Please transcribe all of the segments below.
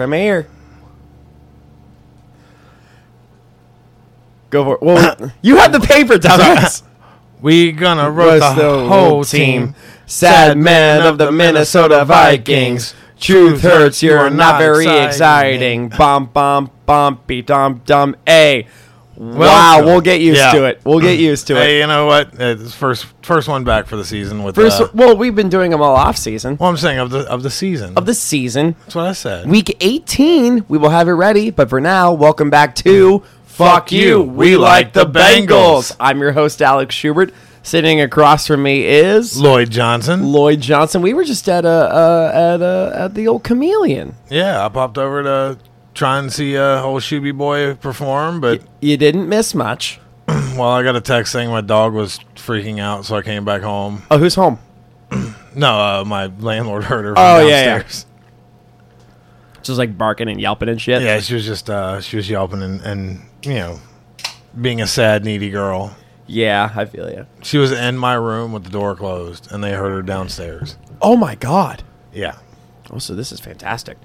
Premiere. Go for it. Well, you have the paper, dumbass. We gonna roast Was the whole team. Sad man of the Minnesota Vikings. Truth hurts, you're not very exciting. Bum bum bumpy dum dum a. Wow, we'll get used Yeah. to it. We'll get used to it. Hey, you know what? It's first first one back for the season with First, uh, well, we've been doing them all off season well, I'm saying of the of the season. of the season. That's what I said. Week 18, we will have it ready. But for now, welcome back to Fuck You. We like the Bengals. I'm your host, Alex Schubert. Sitting across from me is Lloyd Johnson. Lloyd Johnson. We were just at a uh, at a at the old Chameleon. Yeah, I popped over to try and see uh, old Shooby Boy perform, but You didn't miss much. well, I got a text saying my dog was freaking out, so I came back home. Oh, who's home? No, uh, my landlord heard her. From Oh, yeah, yeah. Just like barking and yelping and shit. yeah. She was just uh, she was yelping and, and you know being a sad, needy girl. Yeah, I feel you. She was in my room with the door closed, and they heard her downstairs. Oh my god. Yeah. Oh, so this is fantastic.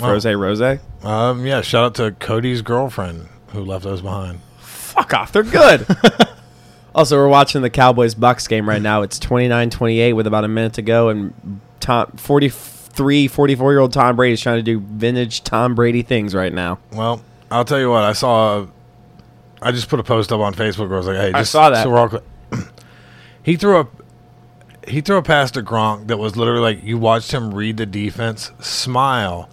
Rose Rose. Um, yeah, shout out to Cody's girlfriend who left those behind. Fuck off. They're good. also, we're watching the Cowboys Bucks game right now. It's 29-28 with about a minute to go and Tom 43 44 year old Tom Brady is trying to do vintage Tom Brady things right now. Well, I'll tell you what, I saw. I just put a post up on Facebook where I was like, "Hey, I saw that. So we're all, cl- he threw a he threw a pass to Gronk that was literally like you watched him read the defense, smile,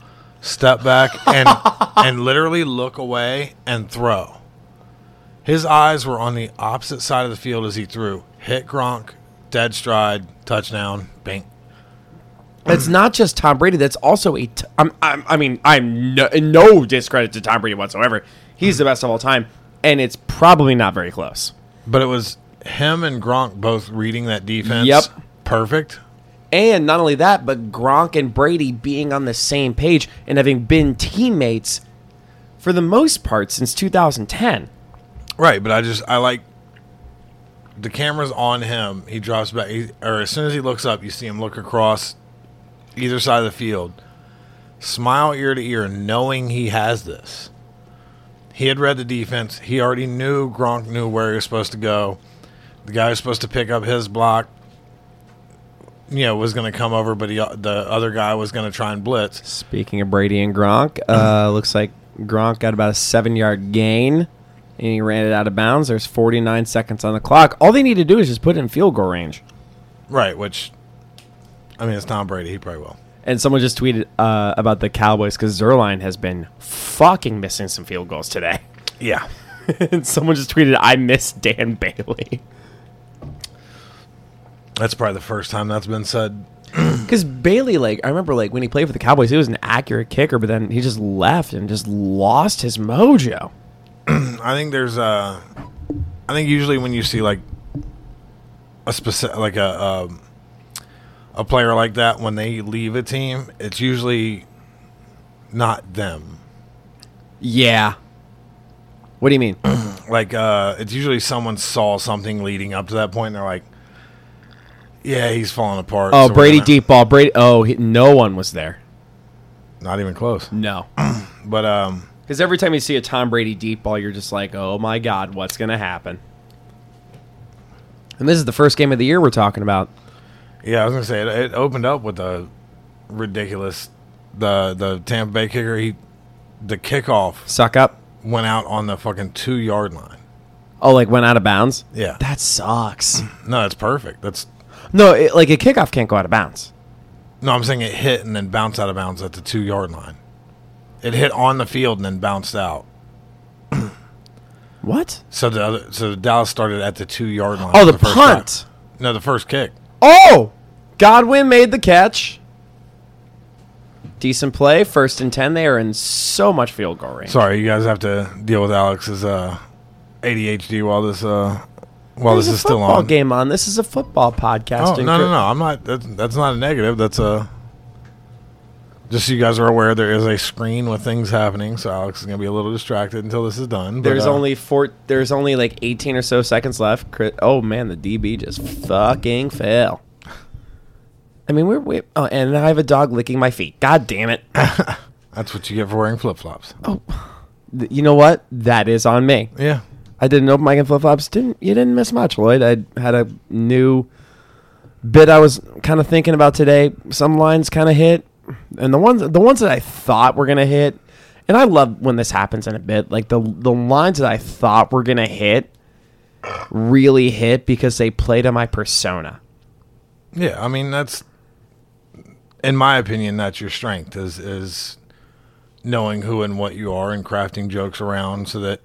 step back, and and literally look away and throw. His eyes were on the opposite side of the field as he threw. Hit Gronk, dead stride, touchdown, bang. It's not just Tom Brady. That's also a. T- I'm, I'm, I mean, I'm no, no discredit to Tom Brady whatsoever. He's the best of all time, and it's probably not very close. But it was him and Gronk both reading that defense. Yep. Perfect. And not only that, but Gronk and Brady being on the same page and having been teammates for the most part since 2010. Right, but I just I like the camera's on him. He drops back, he, or as soon as he looks up, you see him look across either side of the field, smile ear to ear, knowing he has this. He had read the defense. He already knew Gronk knew where he was supposed to go. The guy was supposed to pick up his block. You know, was going to come over, but he, the other guy was going to try and blitz. Speaking of Brady and Gronk, uh, looks like Gronk got about a seven yard gain and he ran it out of bounds. There's 49 seconds on the clock. All they need to do is just put it in field goal range. Right, which, I mean, it's Tom Brady. He probably will. And someone just tweeted uh, about the Cowboys because Zuerlein has been fucking missing some field goals today. Yeah. and someone just tweeted, I miss Dan Bailey. That's probably the first time that's been said. Because Bailey, like, I remember, like, when he played for the Cowboys, he was an accurate kicker, but then he just left and just lost his mojo. I think there's uh I think usually when you see like a specific like a um, a player like that when they leave a team, it's usually not them. Yeah. What do you mean? Like uh it's usually someone saw something leading up to that point and they're like yeah, he's falling apart. Oh, so Brady gonna-" deep ball. Brady. Oh, he, no one was there. Not even close. No. But um Because every time you see a Tom Brady deep ball, you're just like, oh my God, what's going to happen? And this is the first game of the year we're talking about. Yeah, I was gonna say it, it opened up with a ridiculous the the Tampa Bay kicker. He the kickoff Suck up. went out on the fucking two yard line. Oh, like went out of bounds? Yeah, That sucks. no, that's perfect. That's no, it, like a kickoff can't go out of bounds. no, I'm saying it hit and then bounced out of bounds at the two yard line. It hit on the field and then bounced out. What? So the other, so the Dallas started at the two yard line. Oh, the first punt. No, the first kick. Oh! Godwin made the catch. Decent play. First and 10. They are in so much field goal range. Sorry, you guys have to deal with Alex's uh, ADHD while this uh, There's this a is still football on. game on. This is a football podcast. Oh no no no! I'm not. That's, that's not a negative. That's a. Just so you guys are aware, there is a screen with things happening, so Alex is gonna be a little distracted until this is done. but, There's uh, only four. There's only like 18 or so seconds left. Oh man, the DB just fucking fell. I mean, we're we. Oh, and I have a dog licking my feet. God damn it! That's what you get for wearing flip flops. Th- you know what? That is on me. Yeah. I did an open mic and flip flops. Didn't you? Didn't miss much, Lloyd. I had a new bit I was kind of thinking about today. Some lines kind of hit, and the ones the ones that I thought were gonna hit, and I love when this happens in a bit. Like the the lines that I thought were gonna hit really hit because they play to my persona. Yeah, I mean that's, in my opinion, that's your strength is is knowing who and what you are and crafting jokes around so that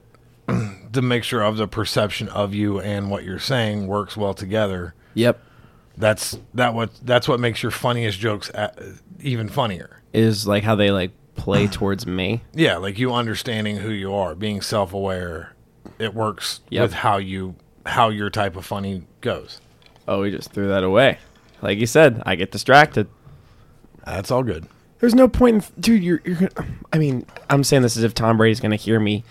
the mixture of the perception of you and what you're saying works well together. Yep, That's that what that's what makes your funniest jokes a even funnier. is like how they like play towards me. Yeah, like you understanding who you are, being self aware. It works Yep. with how you how your type of funny goes. Oh, we just threw that away. Like you said, I get distracted. That's all good. There's no point in, dude. You're, you're. I mean, I'm saying this as if Tom Brady's going to hear me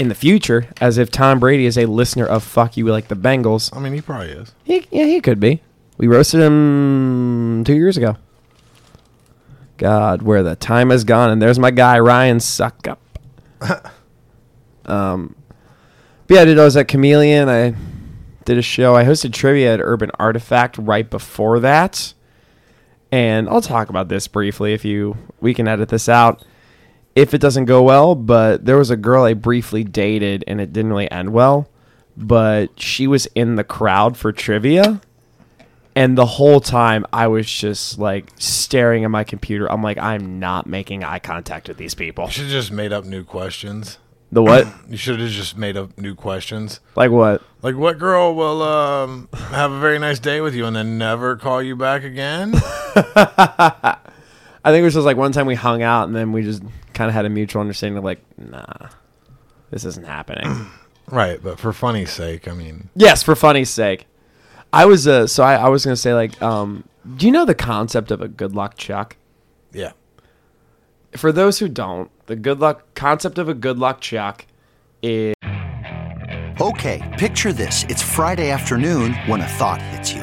in the future, as if Tom Brady is a listener of "Fuck You" like the Bengals. I mean, he probably is. He, yeah, he could be. We roasted him two years ago. God, where the time has gone, and there's my guy Ryan Succop. um, but yeah, dude, I was at Chameleon. I did a show. I hosted trivia at Urban Artifact right before that, and I'll talk about this briefly. If you, we can edit this out if it doesn't go well. But there was a girl I briefly dated, and it didn't really end well. But she was in the crowd for trivia. And the whole time I was just like staring at my computer. I'm like, I'm not making eye contact with these people. You should have just made up new questions. The what? You should have just made up new questions. like what? Like, what girl will um, have a very nice day with you and then never call you back again? I think it was just like one time we hung out and then we just kind of had a mutual understanding of like, nah, this isn't happening. right, but for funny's sake, I mean, yes, for funny's sake. I was uh so I, I was gonna say like um do you know the concept of a good luck chuck? yeah. For those who don't, the good luck concept of a good luck chuck is Okay, picture this. It's Friday afternoon when a thought hits you.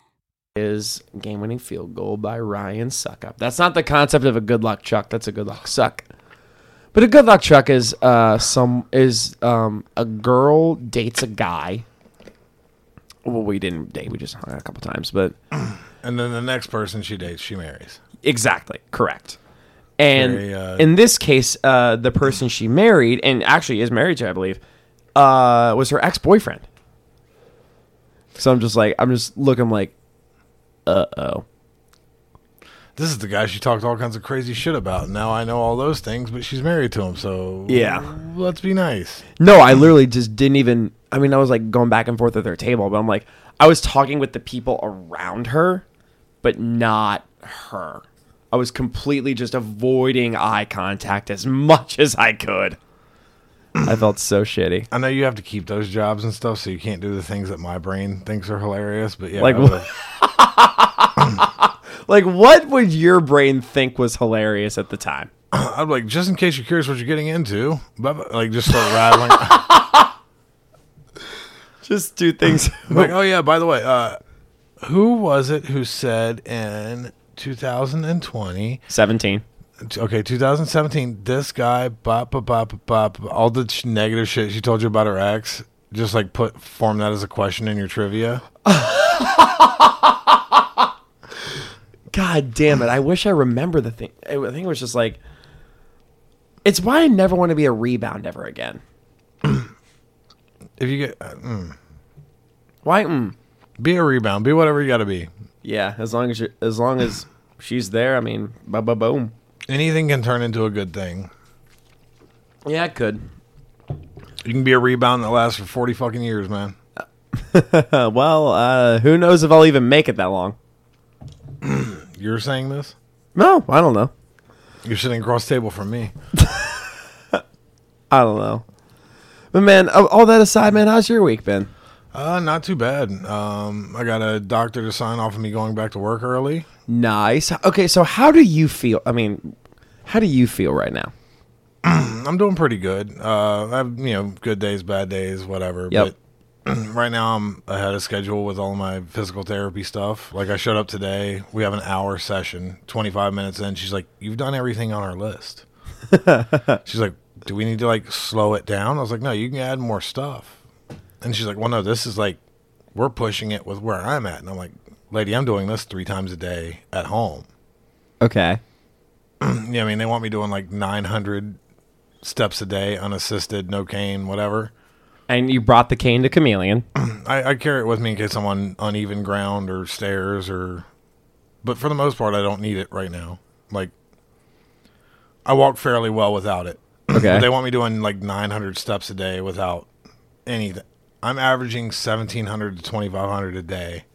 Is game winning field goal by Ryan Succop. That's not the concept of a good luck chuck. That's a good luck suck. But a good luck chuck is uh some is um a girl dates a guy. Well, we didn't date. We just hung out a couple times, but And then the next person she dates, she marries. exactly correct. And Very, uh, in this case, uh, the person she married and actually is married to, I believe, uh, was her ex boyfriend. So I'm just like, I'm just looking like, uh oh. This is the guy she talked all kinds of crazy shit about. Now I know all those things, but she's married to him, so Yeah. let's be nice. No, I literally just didn't even. I mean, I was like going back and forth at their table, but I'm like, I was talking with the people around her, but not her. I was completely just avoiding eye contact as much as I could. I felt so shitty. I know you have to keep those jobs and stuff, so you can't do the things that my brain thinks are hilarious. But yeah, Like would've- Like, what would your brain think was hilarious at the time? I'm like, just in case you're curious what you're getting into, like just start rattling. Just do things. like, oh yeah, by the way, uh, who was it who said in 2020? 17. Okay, 2017. This guy, bop, bop, bop, bop, all the sh- negative shit she told you about her ex. Just like put form that as a question in your trivia. God damn it. I wish I remember the thing. I think it was just like, it's why I never want to be a rebound ever again. If you get, uh, mm, Why? Mm. be a rebound, be whatever you got to be. Yeah, as long as you as long as she's there, I mean, ba ba boom. Anything can turn into a good thing. Yeah, it could. You can be a rebound that lasts for 40 fucking years, man. Well, uh, who knows if I'll even make it that long? You're saying this? No, I don't know. You're sitting across the table from me. I don't know. But man, of all that aside, man, how's your week been? Uh, not too bad. Um, I got a doctor to sign off of me going back to work early. Nice. Okay, so how do you feel? I mean, how do you feel right now? I'm doing pretty good. Uh, I have you know good days, bad days, whatever. Yep. But right now I'm ahead of schedule with all my physical therapy stuff. Like I showed up today. We have an hour session. 25 minutes in, she's like, "You've done everything on our list." she's like, "Do we need to like slow it down?" I was like, "No, you can add more stuff." And she's like, "Well, no, this is like we're pushing it with where I'm at." And I'm like, "Lady, I'm doing this three times a day at home." Okay. Yeah, I mean, they want me doing like 900 steps a day, unassisted, no cane, whatever. And you brought the cane to Chameleon. I, I carry it with me in case I'm on uneven ground or stairs or. But for the most part, I don't need it right now. Like, I walk fairly well without it. Okay. they want me doing like 900 steps a day without anything. I'm averaging 1,700 to 2,500 a day.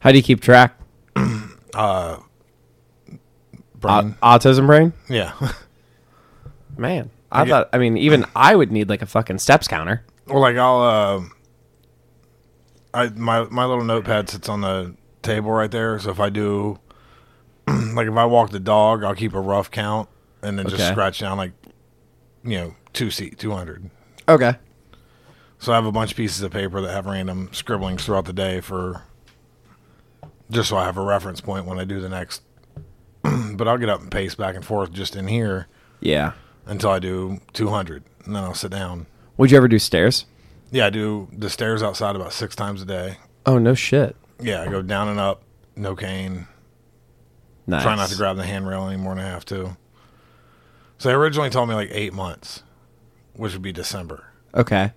How do you keep track? Brain. Au- autism brain? yeah. Man, I get- thought. I mean, even I would need like a fucking steps counter. Well, like I'll, uh, I my my little notepad sits on the table right there. So if I do, like if I walk the dog, I'll keep a rough count and then just Okay. scratch down like, you know, two seat two hundred. Okay. So I have a bunch of pieces of paper that have random scribblings throughout the day for, just so I have a reference point when I do the next. but I'll get up and pace back and forth just in here Yeah. until I do two hundred, and then I'll sit down. Would you ever do stairs? Yeah, I do the stairs outside about six times a day. Oh no shit. Yeah, I go down and up, no cane. Nice. Try not to grab the handrail anymore than I have to. So they originally told me like eight months, which would be December. Okay.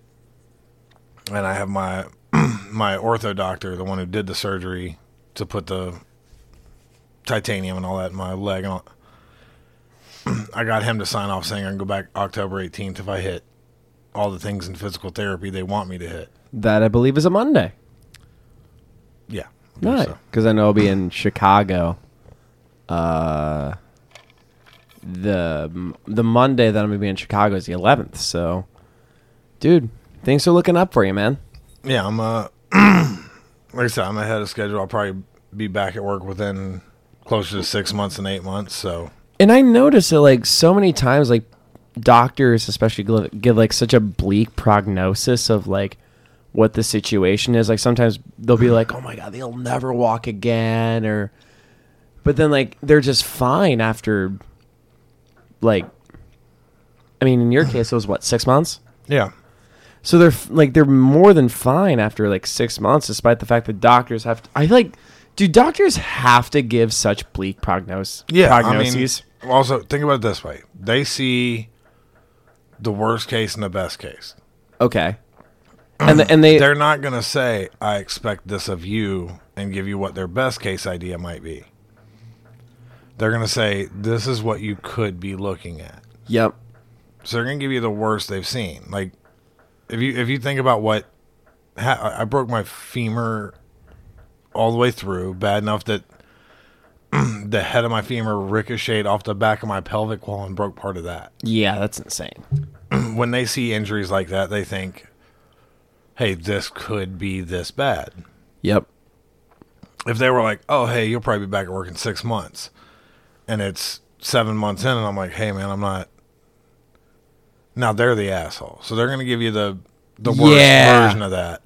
And I have my my ortho doctor, the one who did the surgery to put the titanium and all that in my leg. And all, I got him to sign off saying I can go back October 18th if I hit all the things in physical therapy they want me to hit. That I believe is a Monday. Yeah. Nice. so. Because I know I'll be in Chicago. Uh, the the Monday that I'm gonna be in Chicago is the 11th. So, dude, things are looking up for you, man. Yeah, I'm uh like I said, I'm ahead of schedule. I'll probably be back at work within closer to six months than eight months. So And I notice that like so many times, like doctors, especially give, give like such a bleak prognosis of like what the situation is. Like sometimes they'll be like, "Oh my god, they'll never walk again," or, but then like they're just fine after, like, I mean, in your case, it was what six months. yeah, So they're f- like they're more than fine after like six months, despite the fact that doctors have. To, I like, do doctors have to give such bleak prognosis? yeah. prognoses. I mean, also think about it this way: they see the worst case and the best case. okay. and the, and they They're not going to say, I expect this of you and give you what their best case idea might be. They're going to say, this is what you could be looking at. yep So they're going to give you the worst they've seen. Like, if you if you think about what ha- I broke my femur all the way through, bad enough that the head of my femur ricocheted off the back of my pelvic wall and broke part of that. yeah that's insane When they see injuries like that, they think, "Hey, this could be this bad." yep if they were like, "Oh, hey, you'll probably be back at work in six months," and it's seven months in, and I'm like, "Hey, man, I'm not." Now they're the asshole, so they're gonna give you the the worst Yeah. version of that.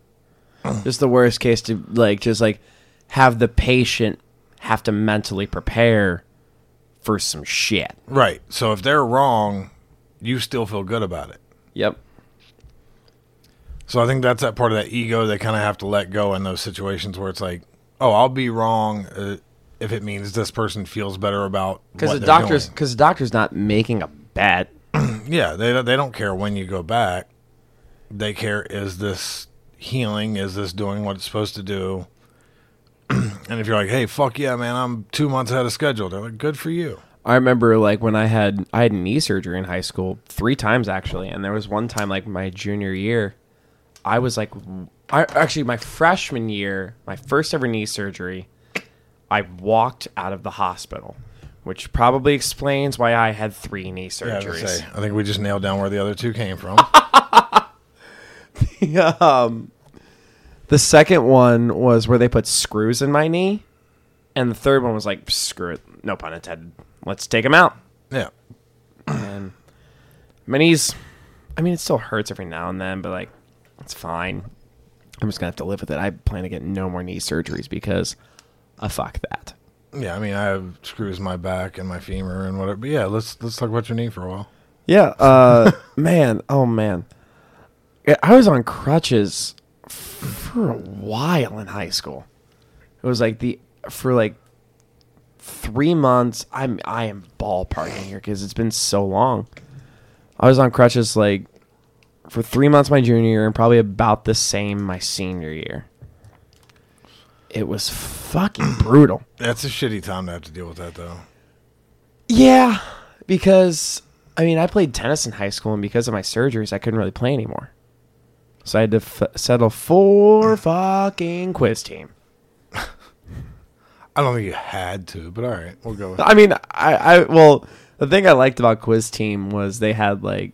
just the worst case to like just like have the patient have to mentally prepare for some shit Right. So if they're wrong, you still feel good about it. yep So I think that's that part of that ego they kind of have to let go in those situations where it's like, "Oh, I'll be wrong." Uh, if it means this person feels better about because what the they're doctor's doing. because the doctor's not making a bet Yeah, they they don't care when you go back. They care is this healing? Is this doing what it's supposed to do? and if you're like, "Hey, fuck yeah, man, I'm 2 months ahead of schedule." They're like, "Good for you." I remember like when I had I had knee surgery in high school three times actually, and there was one time like my junior year, I was like, I actually my freshman year, my first ever knee surgery, I walked out of the hospital, which probably explains why I had three knee Yeah, I, was surgeries. say, I think we just nailed down where the other two came from. um, the second one was where they put screws in my knee, and the third one was like, screw it, no pun intended. Let's take them out. yeah. And my knees, I mean, it still hurts every now and then, but like, it's fine. I'm just gonna have to live with it. I plan to get no more knee surgeries because, uh, fuck that. Yeah, I mean, I have screws my back and my femur and whatever. But yeah, let's let's talk about your knee for a while. Yeah, uh, man, oh man, I was on crutches for a while in high school. It was like the for like three months. I'm I am ballparking here because it's been so long. I was on crutches like for three months my junior year and probably about the same my senior year. It was fucking brutal. That's a shitty time to have to deal with that, though. Yeah, because I mean, I played tennis in high school, and because of my surgeries, I couldn't really play anymore. So I had to f- settle for fucking quiz team. I don't think you had to, but all right, we'll go. With I mean, I, I well, the thing I liked about quiz team was they had like,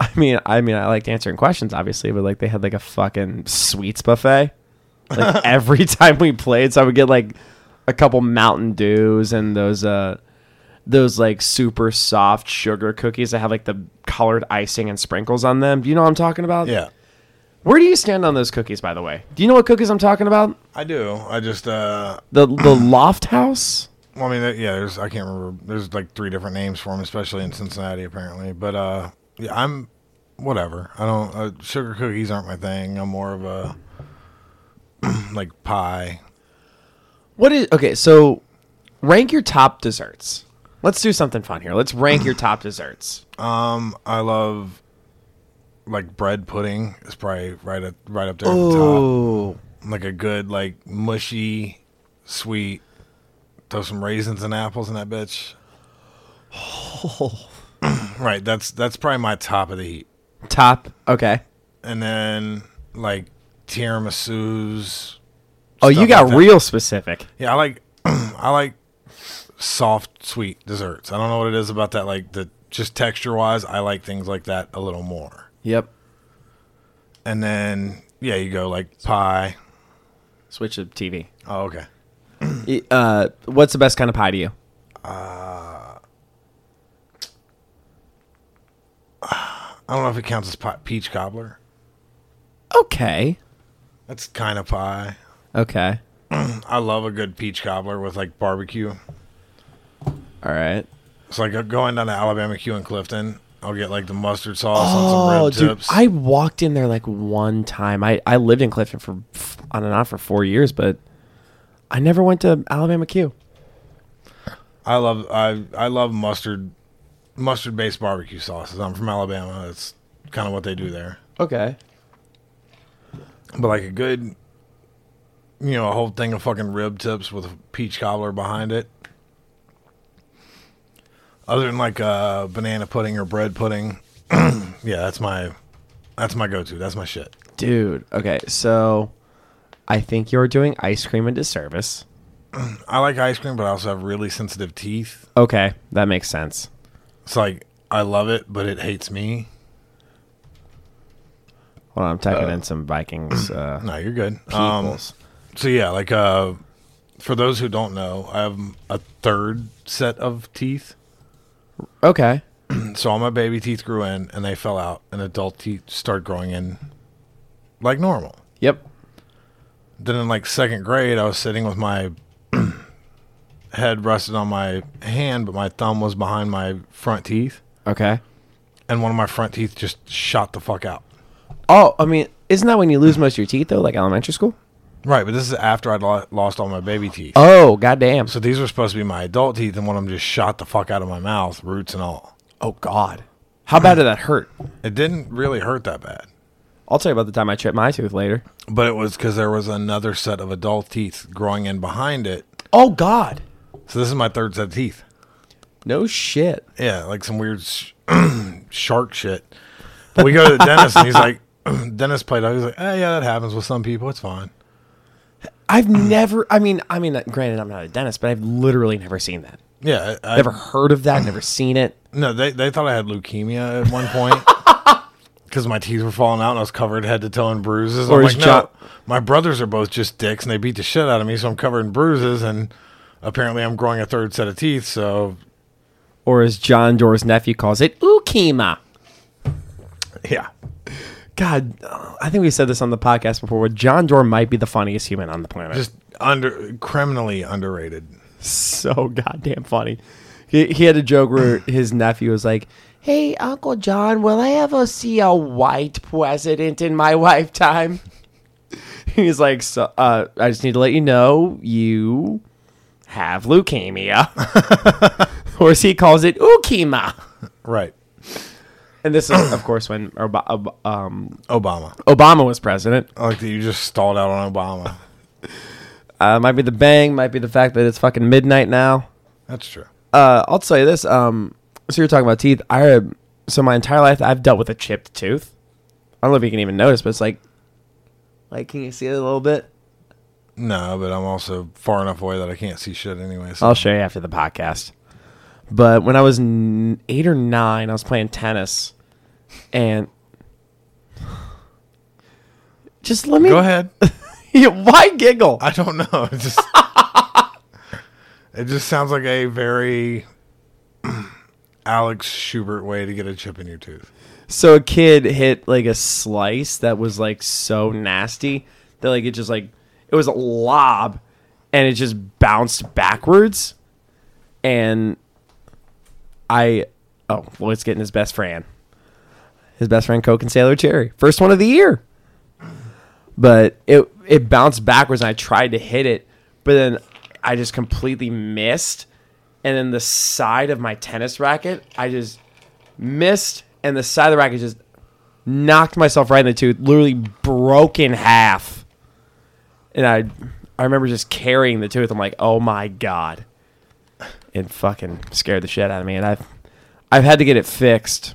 I mean, I mean, I liked answering questions, obviously, but like they had like a fucking sweets buffet. Like every time we played, so I would get like a couple Mountain Dews and those uh those like super soft sugar cookies that have like the colored icing and sprinkles on them. Do you know what I'm talking about? Yeah, Where do you stand on those cookies, by the way? Do you know what cookies I'm talking about? I do. I just uh, The the Lofthouse. Well, I mean, yeah, there's I can't remember. There's like three different names for them, especially in Cincinnati, apparently. But uh, yeah, I'm whatever. I don't. Uh, sugar cookies aren't my thing. I'm more of a like pie. What is okay? So, rank your top desserts. Let's do something fun here. Let's rank your top desserts. Um, I love like bread pudding. Is probably right at right up there at the Oh, top. Like a good like mushy, sweet. Throw some raisins and apples in that bitch. Oh. right. That's that's probably my top of the heap. top. Okay. and then like tiramisus. Oh, you got like real specific. Yeah, I like I like soft sweet desserts. I don't know what it is about that. Like the just texture wise, I like things like that a little more. Yep. And then yeah, you go like pie. Switch to TV. Oh, okay. Uh, what's the best kind of pie to you? I don't know if it counts as pie, peach cobbler. Okay. That's kind of pie. Okay. I love a good peach cobbler with like barbecue. All right. So like uh, going down to Alabama Q in Clifton, I'll get like the mustard sauce on some Oh, rib dude, tips. I walked in there like one time. I, I lived in Clifton for on and off for four years, but I never went to Alabama Q. I love I I love mustard mustard based barbecue sauces. I'm from Alabama. That's kind of what they do there. Okay. But like a good, you know, a whole thing of fucking rib tips with a peach cobbler behind it. Other than like uh, banana pudding or bread pudding, yeah, that's my that's my go-to. That's my shit. Dude, okay, so I think you're doing ice cream a disservice. I like ice cream, but I also have really sensitive teeth. Okay, that makes sense. It's like I love it, but it hates me. Well, I'm typing in some Vikings. Uh, No, you're good. Um, so yeah, like uh, for those who don't know, I have a third set of teeth. okay. So all my baby teeth grew in, and they fell out, and adult teeth start growing in like normal. Yep. Then in like second grade, I was sitting with my head rested on my hand, but my thumb was behind my front teeth, Okay. and one of my front teeth just shot the fuck out. Oh, I mean, isn't that when you lose most of your teeth though, like elementary school? Right, but this is after I'd lo- lost all my baby teeth. Oh, goddamn. So these were supposed to be my adult teeth, and one of them just shot the fuck out of my mouth, roots and all. Oh God. How bad did that hurt? It didn't really hurt that bad, I'll tell you about the time I chipped my tooth later. but it was because there was another set of adult teeth growing in behind it. Oh God. So this is my third set of teeth. No shit. Yeah, like some weird sh- shark shit. But we go to the dentist, and he's like, dentist played out. He's like, eh, yeah, that happens with some people. It's fine. I've never. I mean, I mean, granted, I'm not a dentist, but I've literally never seen that. Yeah, I, Never heard of that. Never seen it. No, they they thought I had leukemia at one point because my teeth were falling out and I was covered head to toe in bruises. Or I'm like, John- no, my brothers are both just dicks and they beat the shit out of me, so I'm covered in bruises and apparently I'm growing a third set of teeth. So Or as John Doerr's nephew calls it, ukema. yeah, God, I think we said this on the podcast before. But John Doerr might be the funniest human on the planet. just under criminally underrated. so goddamn funny. He, he had a joke where his nephew was like, "Hey, Uncle John, will I ever see a white president in my lifetime?" He's like, so, uh, "I just need to let you know you have leukemia, or as he calls it, leukemia." Right, And this is, of course, when Ob- um, Obama. Obama was president. I like that you just stalled out on Obama. Uh, might be the bang, might be the fact that it's fucking midnight now. That's true. uh, I'll tell you this. Um, so you're talking about teeth. I so my entire life I've dealt with a chipped tooth. I don't know if you can even notice, but it's like, like, can you see it a little bit? No, but I'm also far enough away that I can't see shit anyway. So. I'll show you after the podcast. But when I was n- eight or nine, I was playing tennis, and just let me Go ahead. Yeah, Why giggle? I don't know. It just it just sounds like a very Alex Schubert way to get a chip in your tooth. So a kid hit like a slice that was like so nasty that like it just like it was a lob and it just bounced backwards and I oh Lloyd's getting his best friend. His best friend Coke and Sailor Jerry. First one of the year. But it it bounced backwards and I tried to hit it, but then I just completely missed. And then the side of my tennis racket, I just missed, and the side of the racket just knocked myself right in the tooth, literally broke in half. And I, I remember just carrying the tooth. I'm like, oh my god, it fucking scared the shit out of me. And I've, I've had to get it fixed,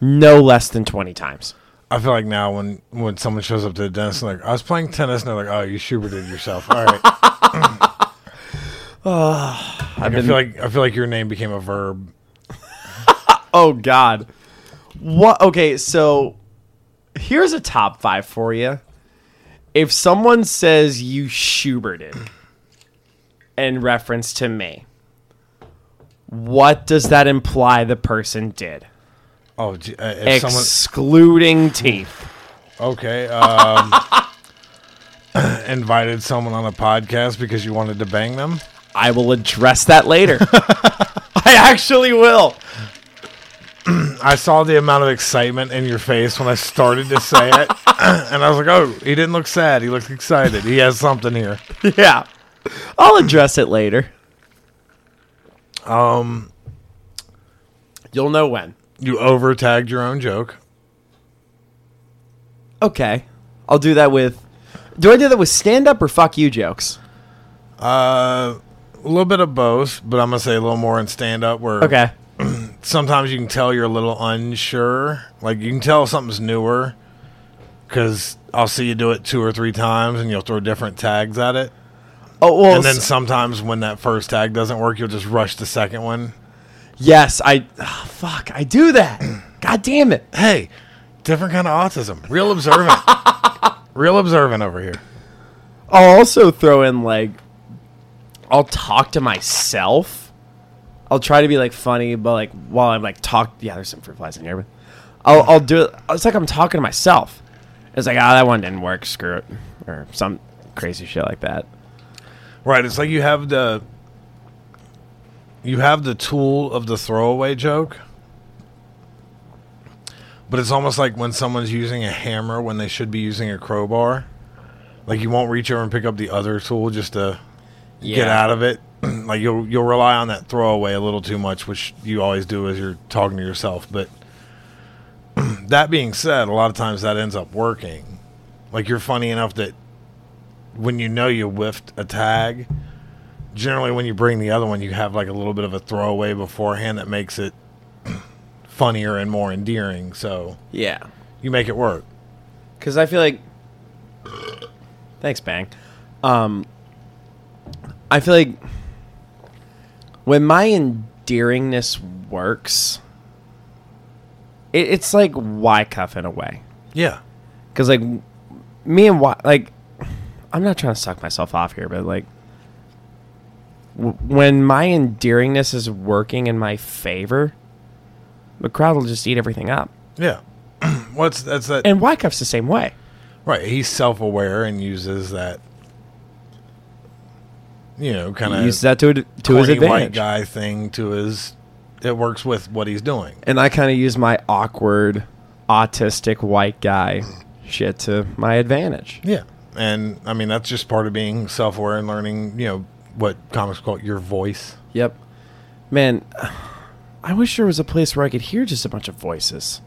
no less than twenty times. I feel like now when when someone shows up to the dentist and like I was playing tennis and they're like, oh, you Schuberted yourself. All right. Ah. Like, I feel like I feel like your name became a verb. Oh God. What? Okay, so here's a top five for you. If someone says you Schuberted in reference to me, what does that imply the person did? Oh, gee, uh, if someone Excluding teeth. okay, um, invited someone on a podcast because you wanted to bang them. I will address that later. I actually will. I saw the amount of excitement in your face when I started to say it, and I was like, "Oh, he didn't look sad. He looked excited. He has something here." Yeah. I'll address it later. Um, You'll know when. You over tagged your own joke. Okay. I'll do that with. Do I do that with stand up or fuck you jokes? Uh, a little bit of both, but I'm gonna say a little more in stand up where Okay. sometimes you can tell you're a little unsure. Like you can tell something's newer because I'll see you do it two or three times and you'll throw different tags at it. Oh well. and then sometimes when that first tag doesn't work, you'll just rush the second one. Yes, I. ah, fuck, I do that. God damn it. Hey, different kind of autism. Real observant. Real observant over here. I'll also throw in like. I'll talk to myself. I'll try to be like funny, but like while I'm like talk. Yeah, there's some fruit flies in here, but I'll I'll do it. It's like I'm talking to myself. It's like ah, that one didn't work. Screw it, or some crazy shit like that. Right. It's like you have the you have the tool of the throwaway joke. But it's almost like when someone's using a hammer when they should be using a crowbar. Like you won't reach over and pick up the other tool just to get out of it. like you'll you'll rely on that throwaway a little too much, which you always do as you're talking to yourself. But that being said, a lot of times that ends up working. Like you're funny enough that when you know you whiffed a tag, generally when you bring the other one, you have like a little bit of a throwaway beforehand that makes it funnier and more endearing. So Yeah, you make it work. because I feel like. Thanks, Bang. Um, I feel like when my endearingness works, it, it's like Wycuff in a way. Yeah. Because like me and Wy, like I'm not trying to suck myself off here, but like when my endearingness is working in my favor, the crowd will just eat everything up. Yeah. What's that's that And Wycuff's the same way. right? He's self aware and uses that you know, kind of uses that to to his advantage. white guy thing to his it works with what he's doing. And I kind of use my awkward, autistic white guy shit to my advantage. Yeah. And I mean that's just part of being self aware and learning, you know, what comics call your voice. Yep. Man, I wish there was a place where I could hear just a bunch of voices.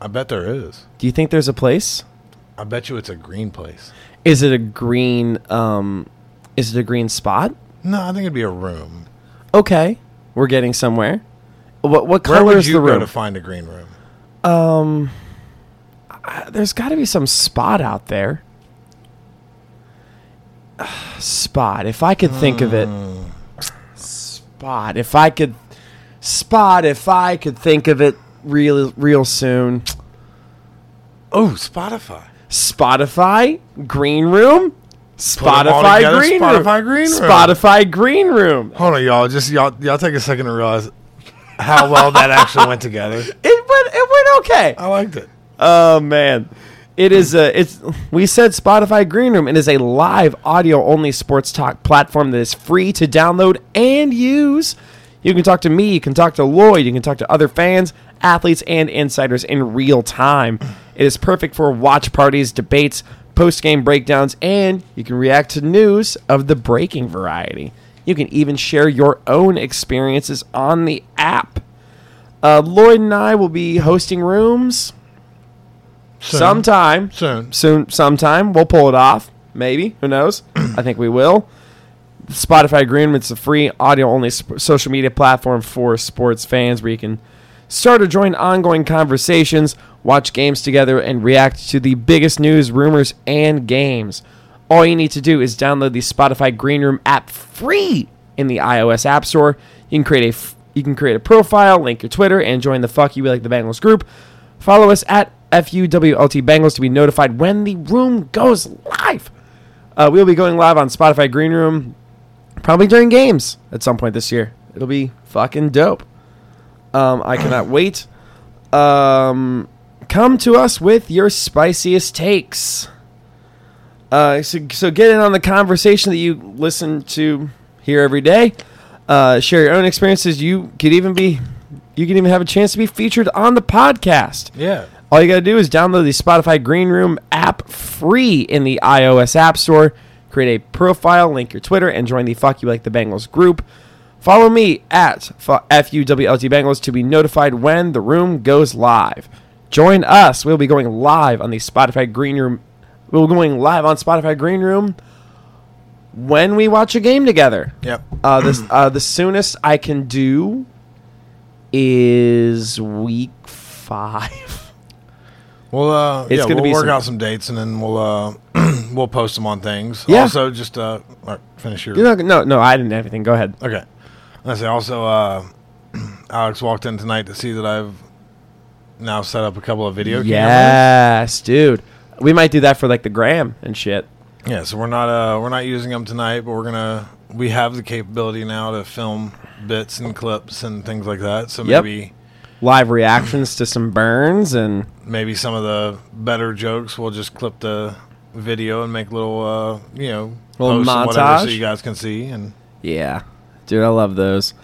I bet there is. Do you think there's a place? I bet you it's a green place. Is it a green um is it a green spot? No, I think it'd be a room. Okay. We're getting somewhere. What what Where color would is you the go room? to find a green room? um I- there's got to be some spot out there. Spot. If I could think of it. Spot. If I could spot if I could think of it real real soon. Oh, Spotify. Spotify Green Room. Spotify together, Green Spotify Room. Green Room. Spotify Green Room. Hold on, y'all. Just y'all, y'all take a second to realize how well that actually went together. It went it went okay. I liked it. Oh man. It is a it's we said Spotify Green Room. It is a live audio only sports talk platform that is free to download and use. You can talk to me, you can talk to Lloyd, you can talk to other fans, athletes, and insiders in real time. It is perfect for watch parties, debates, post game breakdowns, and you can react to news of the breaking variety. You can even share your own experiences on the app. Uh, Lloyd and I will be hosting rooms Soon. sometime. Soon. Soon, sometime. We'll pull it off. Maybe. Who knows? I think we will. Spotify Green, it's a free audio only sp- social media platform for sports fans where you can start or join ongoing conversations, watch games together, and react to the biggest news, rumors, and games. All you need to do is download the Spotify Green Room app free in the iOS App Store. You can create a f- you can create a profile, link your Twitter, and join the Fuck You We Like the Bengals group. Follow us at FUWLT Bengals to be notified when the room goes live. Uh, we'll be going live on Spotify Green Room probably during games at some point this year. It'll be fucking dope. Um, I cannot wait. Um, come to us with your spiciest takes. Uh, so, so get in on the conversation that you listen to here every day. Uh, share your own experiences. You could even be, you could even have a chance to be featured on the podcast. Yeah. All you got to do is download the Spotify Green Room app free in the iOS App Store. Create a profile, link your Twitter, and join the Fuck You Like the Bengals group. Follow me at fu- FUWLT Bengals to be notified when the room goes live. Join us. We'll be going live on the Spotify Green Room We're going live on Spotify Green Room when we watch a game together. Yep. Uh, this uh, the soonest I can do is week five. We'll uh, It's yeah, gonna we'll be work some- out some dates and then we'll uh, we'll post them on things. Yeah. Also, just uh, right, finish your. Not, no, no, I didn't have anything. Go ahead. Okay. I say also, uh, Alex walked in tonight to see that I've now set up a couple of video cameras. Yes, dude. We might do that for like the gram and shit. Yeah, so we're not uh we're not using them tonight, but we're gonna we have the capability now to film bits and clips and things like that. So Yep. maybe Live reactions to some burns and maybe some of the better jokes we'll just clip the video and make little uh you know Little and whatever so you guys can see and yeah, dude, I love those.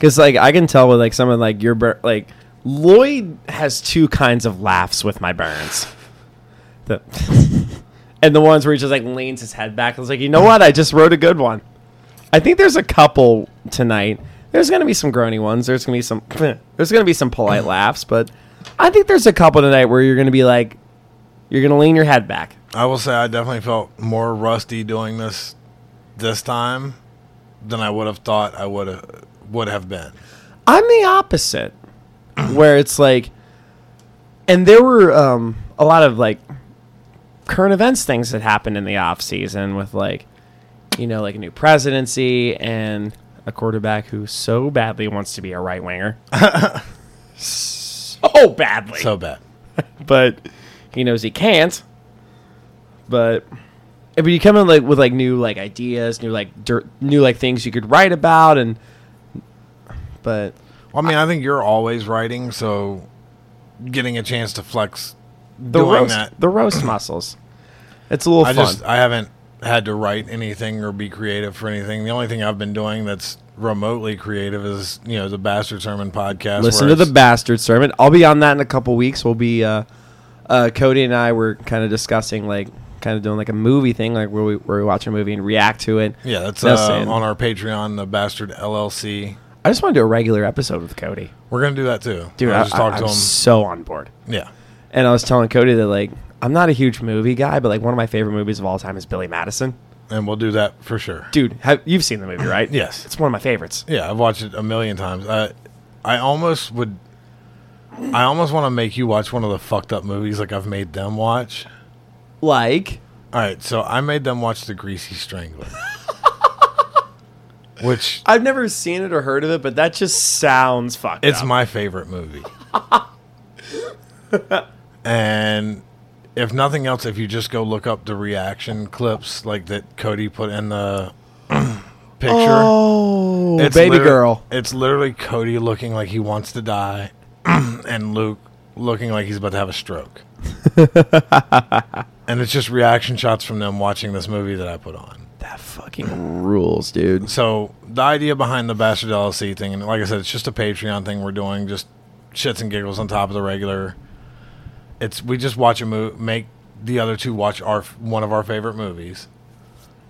Cause like I can tell with like some of like your bur- like Lloyd has two kinds of laughs with my burns. The and the ones where he just like leans his head back. I was like, you know what? I just wrote a good one. I think there's a couple tonight. There's gonna be some groany ones. There's gonna be some. There's gonna be some polite laughs, but I think there's a couple tonight where you're gonna be like, you're gonna lean your head back. I will say I definitely felt more rusty doing this this time than I would have thought I would have would have been. I'm the opposite, where it's like, and there were um, a lot of like current events things that happened in the off season with like, you know, like a new presidency and a quarterback who so badly wants to be a right winger, so badly, So bad. but he knows he can't. But but you come in like with like new like ideas, new like dirt, new like things you could write about, and but Well, I mean, I think you're always writing, so getting a chance to flex the doing roast, that. the roast muscles. It's a little I fun. just I haven't had to write anything or be creative for anything. The only thing I've been doing that's remotely creative is you know the Bastard Sermon podcast. Listen to the bastard sermon. I'll be on that in a couple weeks. We'll be uh, uh, Cody and I were kind of discussing like kind of doing like a movie thing, like where we where we watch a movie and react to it. Yeah, that's uh, on our Patreon, the Bastard LLC. I just want to do a regular episode with Cody, We're gonna do that too. dude. I I, just talked I, to him. so on board. Yeah, And I was telling Cody that like I'm not a huge movie guy, but like one of my favorite movies of all time is Billy Madison. and we'll do that for sure. Dude, have, you've seen the movie, right? Yes. It's one of my favorites. Yeah, I've watched it a million times. I I almost would. I almost want to make you watch one of the fucked up movies like I've made them watch. Like, All right, so I made them watch The Greasy Strangler. Which I've never seen it or heard of it, but that just sounds fucked it's up. my favorite movie. and if nothing else, if you just go look up the reaction clips like that Cody put in the picture. Oh, It's baby girl. It's literally Cody looking like he wants to die, and Luke looking like he's about to have a stroke. and it's just reaction shots from them watching this movie that I put on. That fucking rules, dude. So the idea behind the Bastard LLC thing, and like I said, it's just a Patreon thing we're doing, just shits and giggles on top of the regular. It's we just watch a movie, make the other two watch our one of our favorite movies,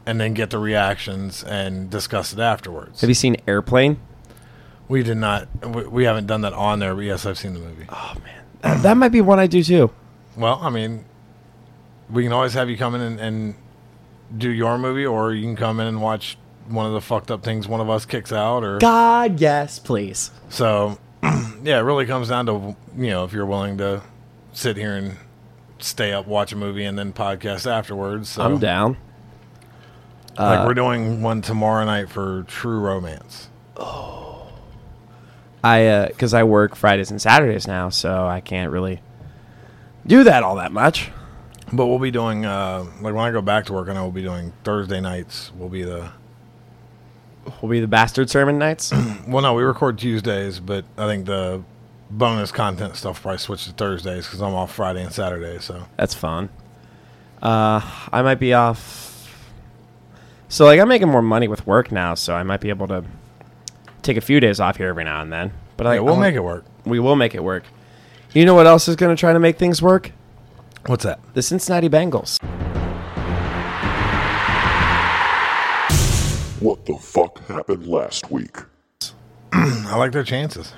and then get the reactions and discuss it afterwards. Have you seen Airplane? We did not. We, we haven't done that on there, but yes, I've seen the movie. Oh man, that, that might be one I do too. Well, I mean, we can always have you come in and, and do your movie, or you can come in and watch one of the fucked up things one of us kicks out, or God, yes, please. so. yeah, it really comes down to you know if you're willing to sit here and stay up, watch a movie, and then podcast afterwards. So, I'm down. Like Uh, we're doing one tomorrow night for True Romance. Oh. I uh 'cause I work Fridays and Saturdays now, so I can't really do that all that much. But we'll be doing uh, like when I go back to work, I know we'll be doing Thursday nights. Will be the Will be the bastard sermon nights. well, no, we record Tuesdays, but I think the bonus content stuff probably switch to Thursdays because I'm off Friday and Saturday. So That's fun. Uh, I might be off. So like I'm making more money with work now, so I might be able to take a few days off here every now and then. But I, we'll I- make it work. We will make it work. You know what else is going to try to make things work? What's that? The Cincinnati Bengals. What the fuck happened last week? I like their chances.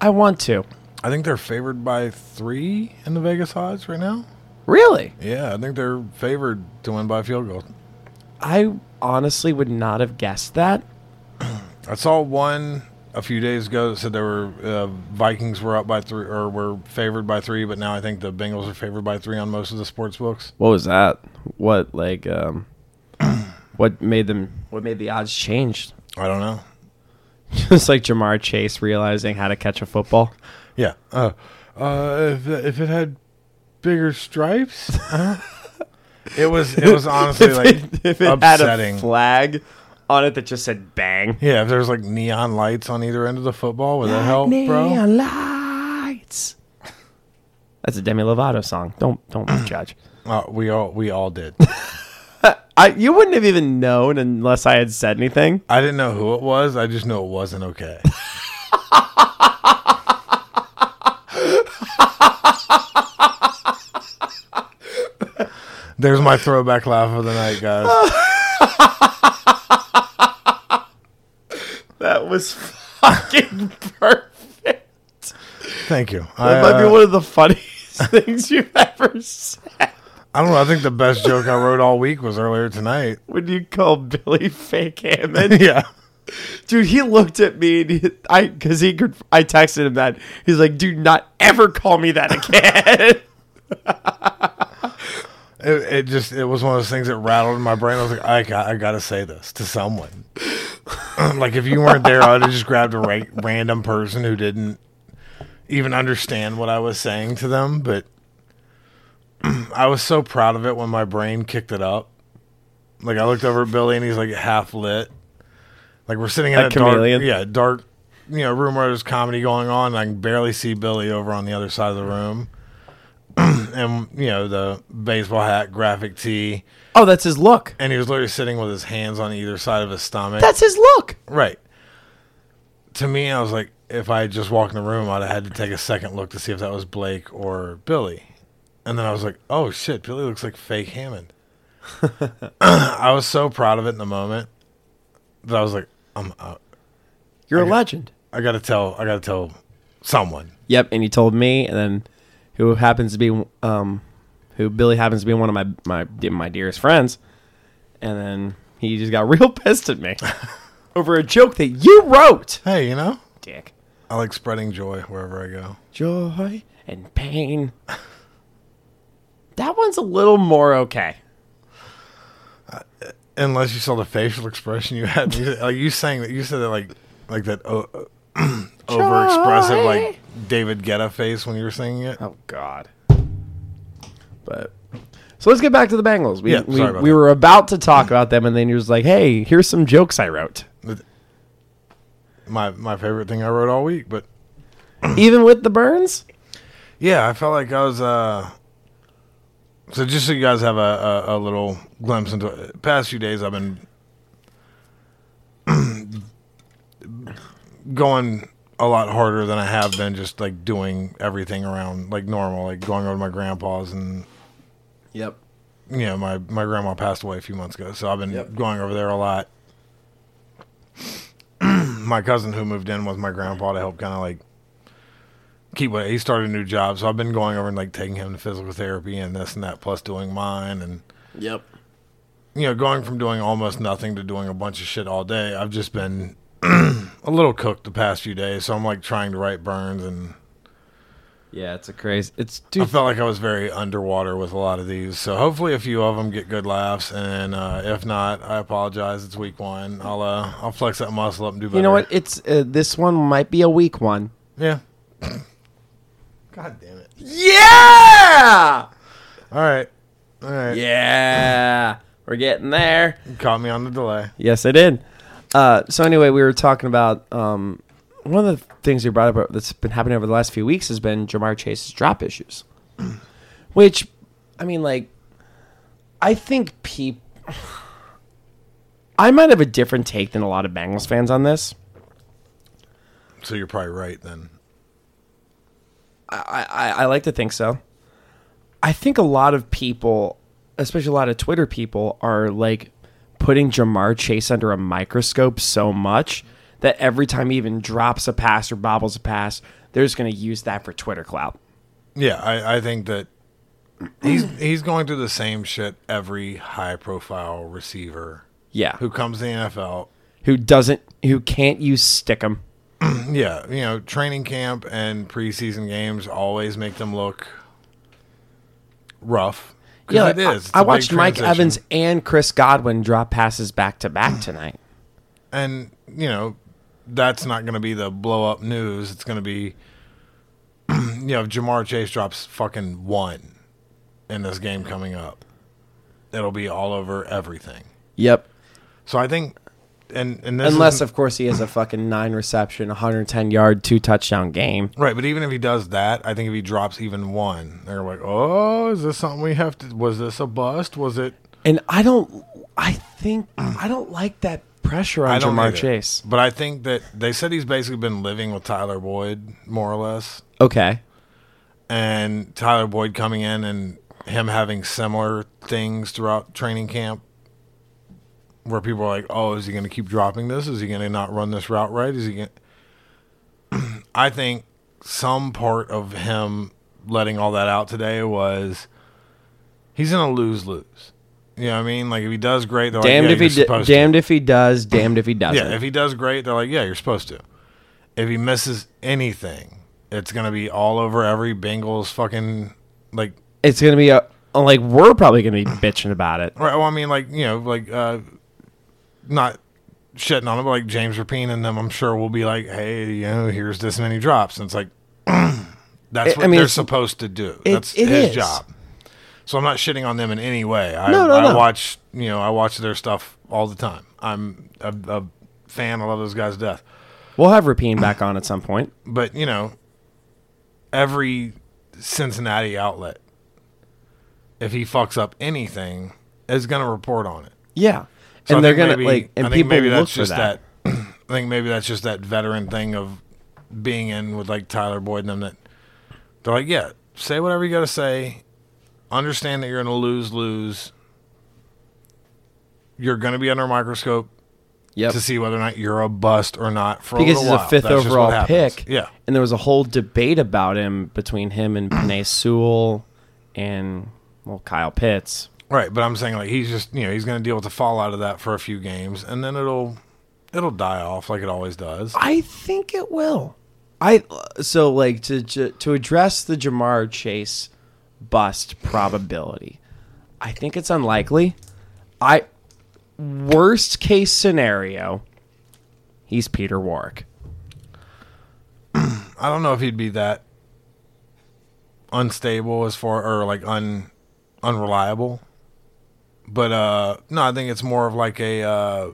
I want to. I think they're favored by three in the Vegas odds right now. Really? Yeah, I think they're favored to win by a field goal. I honestly would not have guessed that. I saw one a few days ago that said they were uh, Vikings were up by three or were favored by three, but now I think the Bengals are favored by three on most of the sports books. What was that? What like um what made them what made the odds change? I don't know. Just like Ja'Marr Chase realizing how to catch a football. Yeah. Uh, uh, if if it had bigger stripes, uh, it was it was honestly if like it, if it upsetting. had a flag on it that just said bang. yeah, if there's like neon lights on either end of the football, would that help, bro? Neon lights. That's a Demi Lovato song. Don't don't judge. Uh, we all we all did. I you wouldn't have even known unless I had said anything. I didn't know who it was. I just know it wasn't okay. There's my throwback laugh of the night, guys. That was fucking perfect. Thank you. That I, might be uh, one of the funniest things you've ever said. I don't know. I think the best joke I wrote all week was earlier tonight. When you called Billy fake Hammond. yeah. Dude, he looked at me and he, I because he could I texted him that. He's like, do not ever call me that again. It, it just it was one of those things that rattled in my brain. I was like, I got I got to say this to someone. like if you weren't there, I'd have just grabbed a ra- random person who didn't even understand what I was saying to them. But I was so proud of it when my brain kicked it up. Like I looked over at Billy and he's like half lit. Like we're sitting in Like a dark, yeah, dark, you know, room where there's comedy going on. And I can barely see Billy over on the other side of the room. and you know the baseball hat, graphic tee, oh, that's his look. and he was literally sitting with his hands on either side of his stomach. That's his look. right. To me, I was like, if I had just walked in the room, I'd have had to take a second look to see if that was Blake or Billy. And then I was like, oh shit, Billy looks like fake Hammond. I was so proud of it in the moment that I was like, I'm, uh, You're a Okay. legend. I gotta tell, I gotta tell someone. Yep, and he told me, and then who happens to be um, who Billy happens to be one of my my my dearest friends, and then he just got real pissed at me over a joke that you wrote. Hey, you know, Dick, I like spreading joy wherever I go. joy and pain. That one's a little more okay. Unless you saw the facial expression you had, you, like you saying that you said that like like that uh, over expressive like David Guetta face when you were singing it. Oh God. But so let's get back to the Bengals. We Yeah, we, we were about to talk about them, and then he was like, "Hey, here's some jokes I wrote." My my favorite thing I wrote all week, but Even with the burns. yeah, I felt like I was. uh So just so you guys have a, a, a little glimpse into it, past few days, I've been going a lot harder than I have been just like doing everything around like normal, like going over to my grandpa's and Yep. you know, my, my grandma passed away a few months ago, so I've been Yep. going over there a lot. my cousin who moved in with my grandpa to help kind of like keep what he started a new job, so I've been going over and like taking him to physical therapy and this and that, plus doing mine, and Yep. you know, going from doing almost nothing to doing a bunch of shit all day. I've just been a little cooked the past few days, so I'm like trying to write burns and. Yeah, it's a crazy. It's I felt like I was very underwater with a lot of these, so hopefully a few of them get good laughs, and uh, if not, I apologize. It's week one. I'll uh, I'll flex that muscle up and do better. You know what? It's uh, this one might be a weak one. Yeah. God damn it! Yeah. All right, all right. Yeah. We're getting there. You caught me on the delay. Yes, I did. Uh, so anyway, we were talking about um, one of the things you brought up that's been happening over the last few weeks has been Ja'Marr Chase's drop issues, which, I mean, like, I think people. I might have a different take than a lot of Bengals fans on this. So you're probably right then. I, I, I like to think so. I think a lot of people, especially a lot of Twitter people, are like putting Ja'Marr Chase under a microscope so much that every time he even drops a pass or bobbles a pass, they're just going to use that for Twitter clout. Yeah, I, I think that he's he's going through the same shit every high profile receiver Yeah. who comes to the NFL. Who doesn't? Who can't use stickum? Yeah, you know, training camp and preseason games always make them look rough. Yeah, it is. I-. It's I, watched Mike. Evans and Chris Godwin drop passes back to back tonight. and you know that's not going to be the blow up news. It's going to be, you know, if Ja'Marr Chase drops fucking one in this game coming up, it'll be all over everything. Yep. So I think, and and this Unless, of course, he has a fucking nine reception, 110 yard, two touchdown game. right, but even if he does that, I think if he drops even one, they're like, oh, is this something we have to? Was this a bust? Was it? And I don't. I think I don't like that pressure on Ja'Marr either. Chase. But I think that they said he's basically been living with Tyler Boyd more or less. Okay. and Tyler Boyd coming in and him having similar things throughout training camp where people are like, "Oh, is he going to keep dropping this? Is he going to not run this route right? Is he going I think some part of him letting all that out today was he's going to lose lose. You know what I mean? Like if he does great, they're Damned like, yeah, if he d- supposed to. damned if he does, damned if he doesn't. Yeah, if he does great, they're like, yeah, you're supposed to. If he misses anything, it's gonna be all over every Bengals fucking like. it's gonna be a like we're probably gonna be bitching about it. Right. Well, I mean, like you know, like uh, not shitting on him, but like James Rapien and them, I'm sure will be like, hey, you know, here's this many drops, and it's like that's what I mean, they're supposed to do. it- That's it his is. job. So I'm not shitting on them in any way. I, No, no, I no. watch, you know, I watch their stuff all the time. I'm a, a fan. I love those guys to death. We'll have Rapien back on at some point. but you know, every Cincinnati outlet, if he fucks up anything, is going to report on it. Yeah, So and they're gonna maybe- like, and I think people maybe look that's for just that. I think maybe that's just that veteran thing of being in with like Tyler Boyd and them that they're like, yeah, say whatever you got to say. Understand that you're to lose, lose. You're going to be under a microscope Yep. to see whether or not you're a bust or not for because a he's little a fifth That's overall pick. Yeah. and there was a whole debate about him between him and Penei Sewell and well Kyle Pitts. Right, but I'm saying like he's just you know he's going to deal with the fallout of that for a few games, and then it'll it'll die off like it always does. I think it will. I so like to to, to address the Ja'Marr Chase bust probability. I think it's unlikely. I worst case scenario, he's Peter Warrick. I don't know if he'd be that unstable as far or like un unreliable, but uh no, I think it's more of like a uh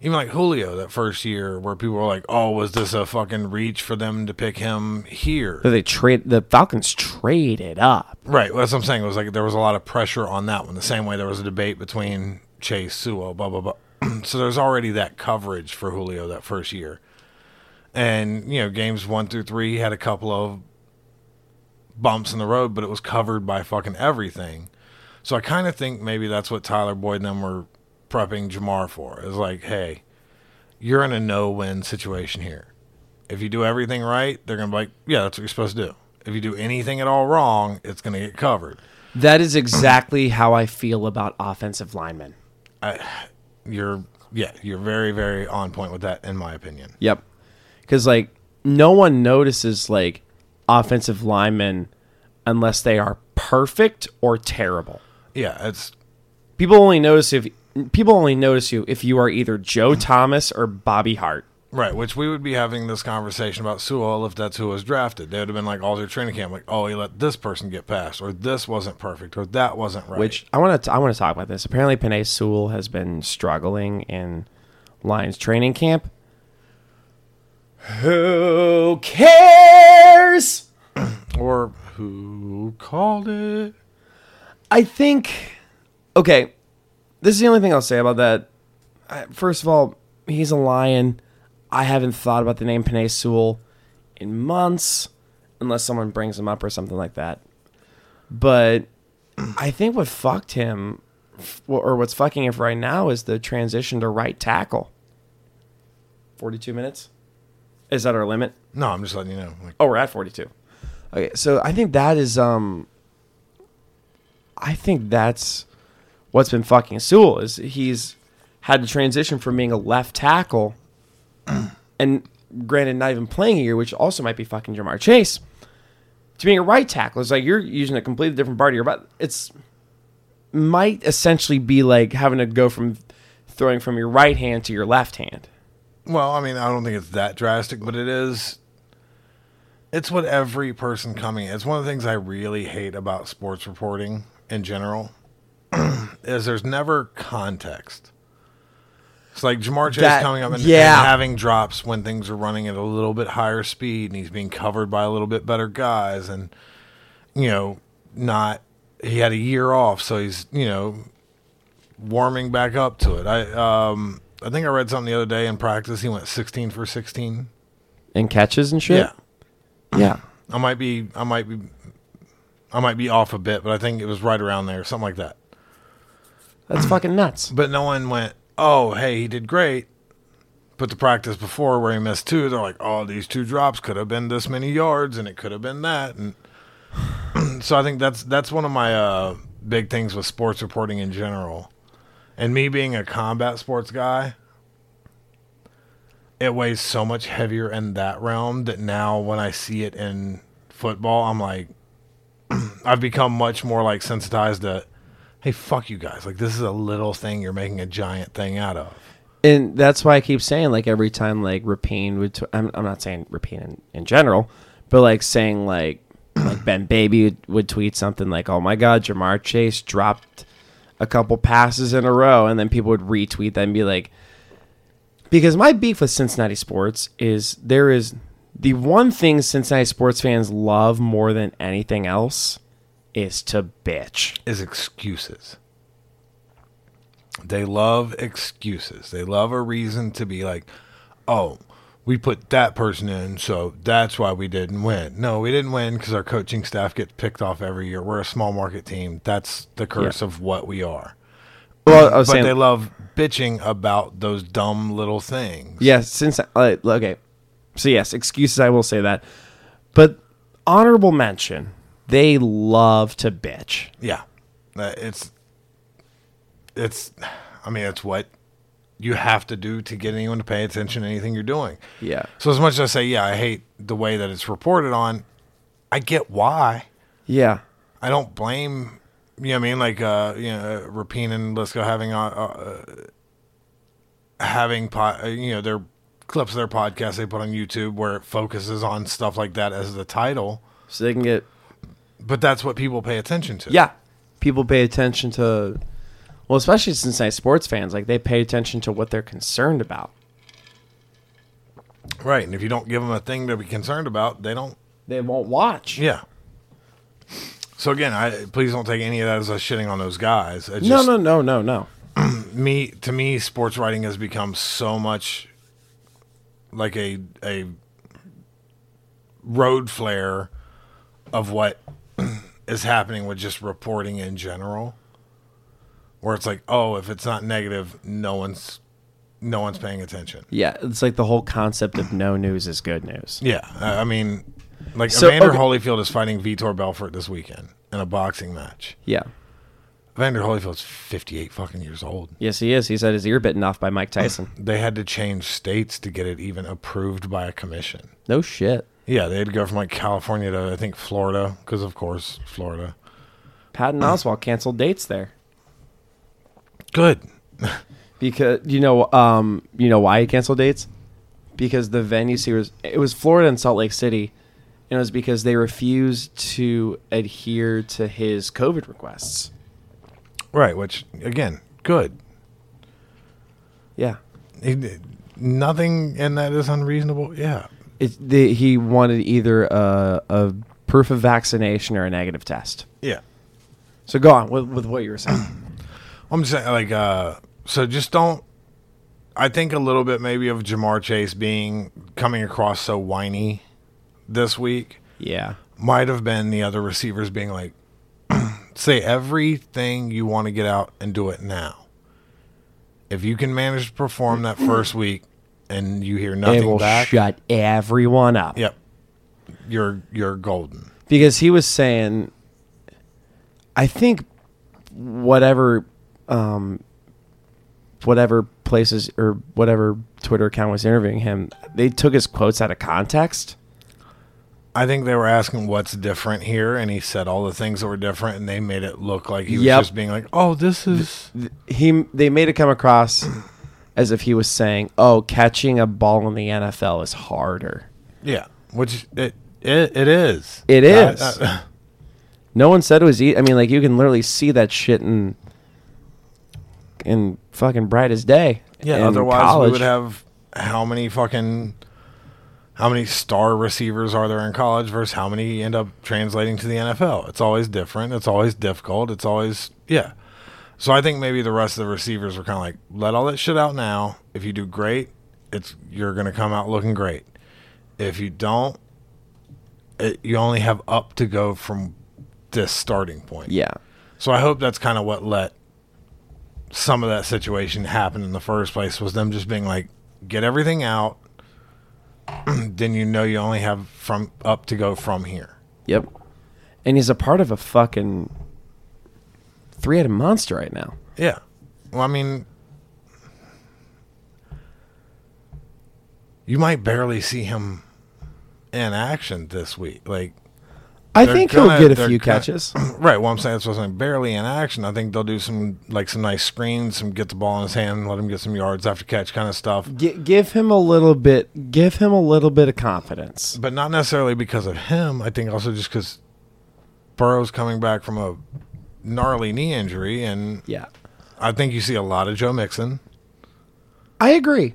even like Julio that first year where people were like, "Oh, was this a fucking reach for them to pick him here?" So they trade the Falcons traded up. Right. Well, that's what I'm saying. It was like there was a lot of pressure on that one. The same way there was a debate between Chase, Sewell, blah blah blah. so there's already that coverage for Julio that first year, and you know games one through three he had a couple of bumps in the road, but it was covered by fucking everything. So I kind of think maybe that's what Tyler Boyd and them were prepping Ja'Marr for. Is like, hey, you're in a no-win situation here. If you do everything right, they're gonna be like, yeah, that's what you're supposed to do. If you do anything at all wrong, it's gonna get covered. That is exactly how I feel about offensive linemen. You're, yeah, you're very, very on point with that, in my opinion. Yep. Because like no one notices like offensive linemen unless they are perfect or terrible. Yeah, it's People only notice if people only notice you if you are either Joe Thomas or Bobby Hart. right. Which we would be having this conversation about Sewell if that's who was drafted. They would have been like all their training camp, like, oh, he let this person get past, or this wasn't perfect, or that wasn't right. Which I want to I want to talk about this. Apparently, Penei Sewell has been struggling in Lions training camp. Who cares? or who called it? I think. Okay, this is the only thing I'll say about that. First of all, he's a lion. I haven't thought about the name Penei Sewell in months, unless someone brings him up or something like that. But I think what fucked him, or what's fucking him right now, is the transition to right tackle. Forty-two minutes. Is that our limit? No, I'm just letting you know. Like, Oh, we're at 42. Okay, so I think that is um I think that's what's been fucking Sewell is he's had to transition from being a left tackle, and granted, not even playing a year, which also might be fucking Ja'Marr Chase, to being a right tackle. It's like you're using a completely different part of your body. It's might essentially be like having to go from throwing from your right hand to your left hand. Well, I mean, I don't think it's that drastic, but it is. It's what every person coming. It's one of the things I really hate about sports reporting in general. is there's never context. It's like Ja'Marr Chase That- coming up and, yeah. and having drops when things are running at a little bit higher speed, and he's being covered by a little bit better guys, and you know, not he had a year off, so he's you know warming back up to it. I um I think I read something the other day in practice. He went 16 for 16. And catches and shit. Yeah, Yeah. I might be I might be I might be off a bit, but I think it was right around there, something like that. That's fucking nuts. But no one went, "Oh, hey, he did great." But the practice before where he missed two, they're like, "Oh, these two drops could have been this many yards, and it could have been that." And so I think that's that's one of my uh, big things with sports reporting in general, and me being a combat sports guy. It weighs so much heavier in that realm that now when I see it in football, I'm like, I've become much more like sensitized to, hey, fuck you guys. Like this is a little thing you're making a giant thing out of. and that's why I keep saying like every time like Rapien would, I'm, I'm not saying Rapien in, in general, but like saying like like Ben Baby would, would tweet something like, "Oh my God, Ja'Marr Chase dropped a couple passes in a row," and then people would retweet that and be like, because my beef with Cincinnati sports is there is the one thing Cincinnati sports fans love more than anything else is to bitch. Is excuses. They love excuses. They love a reason to be like, oh, we put that person in, so that's why we didn't win. No, we didn't win because our coaching staff gets picked off every year. We're a small market team. That's the curse of what we are. Well, but saying, they love bitching about those dumb little things. Yes, since uh, okay, so yes, excuses. I will say that, but honorable mention. They love to bitch. Yeah, Uh, it's it's. I mean, it's what you have to do to get anyone to pay attention to anything you're doing. Yeah. So as much as I say, yeah, I hate the way that it's reported on. I get why. Yeah. I don't blame. You know what I mean? Like, uh, you know, Rapien and Liscow having uh, uh, having po- uh, you know their clips of their podcast they put on YouTube where it focuses on stuff like that as the title. So they can get But that's what people pay attention to. yeah. People pay attention to, well, especially Cincinnati sports fans. Like they pay attention to what they're concerned about. Right. And if you don't give them a thing to be concerned about, they don't They won't watch. Yeah. So again, I please don't take any of that as us shitting on those guys. It's No, no, no, no, no. Me to me, sports writing has become so much like a a road flare of what is happening with just reporting in general. Where it's like, oh, if it's not negative, no one's no one's paying attention. Yeah, it's like the whole concept of no news is good news. Yeah, I mean, like So, Evander okay. Holyfield is fighting Vitor Belfort this weekend in a boxing match. Yeah. Evander Holyfield's 58 fucking years old. Yes, he is. He's had his ear bitten off by Mike Tyson. They had to change states to get it even approved by a commission. No shit. Yeah, they had to go from like California to I think Florida because of course Florida. Patton Oswalt canceled dates there Good. because you know, um, you know why he canceled dates? Because the venues he was, it was Florida and Salt Lake City, and it was because they refused to adhere to his COVID requests. Right, which again, good. Yeah, nothing in that is unreasonable. Yeah. it, the, he wanted either a, a proof of vaccination or a negative test. Yeah. So go on with, with what you were saying. I'm just saying, like, uh, so just don't. I think a little bit maybe of Ja'Marr Chase being coming across so whiny this week yeah, might have been the other receivers being like, say everything you want to get out and do it now. If you can manage to perform that first week and you hear nothing will back, shut everyone up. yep, you're you're golden. because he was saying i think whatever, um, whatever places or whatever Twitter account was interviewing him, they took his quotes out of context. I think they were asking what's different here, and he said all the things that were different, and they made it look like he was Yep. just being like, "Oh, this is." He they made it come across as if he was saying, "Oh, catching a ball in the NFL is harder." Yeah, which it it, it is. It is. No one said it was. E- I mean, like you can literally see that shit in in fucking bright as day. yeah. in Otherwise, college. we would have how many fucking how many star receivers are there in college versus how many end up translating to the NFL? It's always different. It's always difficult. It's always yeah. So I think maybe the rest of the receivers were kind of like, let all that shit out now. If you do great, it's you're gonna come out looking great. If you don't, it, you only have up to go from this starting point. Yeah. So I hope that's kind of what let some of that situation happen in the first place was them just being like, get everything out. then you know you only have from up to go from here. Yep. And he's a part of a fucking three-headed monster right now. Yeah. Well, I mean, you might barely see him in action this week. Like, I think gonna- he'll get a they're few gonna- catches. right. Well, I'm saying it's wasn't barely in action. I think they'll do some like some nice screens, some get the ball in his hand, let him get some yards after catch kind of stuff. G- give him a little bit. Give him a little bit of confidence. but not necessarily because of him. I think also just because Burrow's coming back from a gnarly knee injury, and Yeah. I think you see a lot of Joe Mixon. I agree.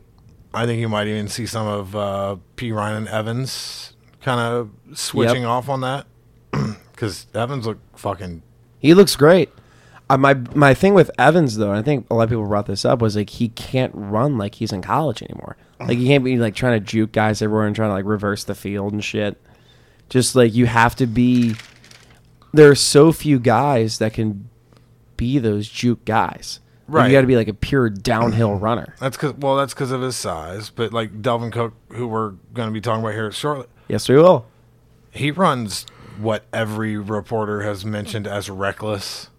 I think you might even see some of uh, Perine and Evans kind of switching off on that because Evans looked fucking He looks great. Uh, my my thing with Evans though, and I think a lot of people brought this up, was like he can't run like he's in college anymore. Like he can't be like trying to juke guys everywhere and trying to like reverse the field and shit. Just like you have to be. There are so few guys that can be those juke guys. Like, Right. you got to be like a pure downhill runner. That's because well, that's because of his size. But like Dalvin Cook, who we're going to be talking about here shortly, Yes, we will. he runs what every reporter has mentioned as reckless.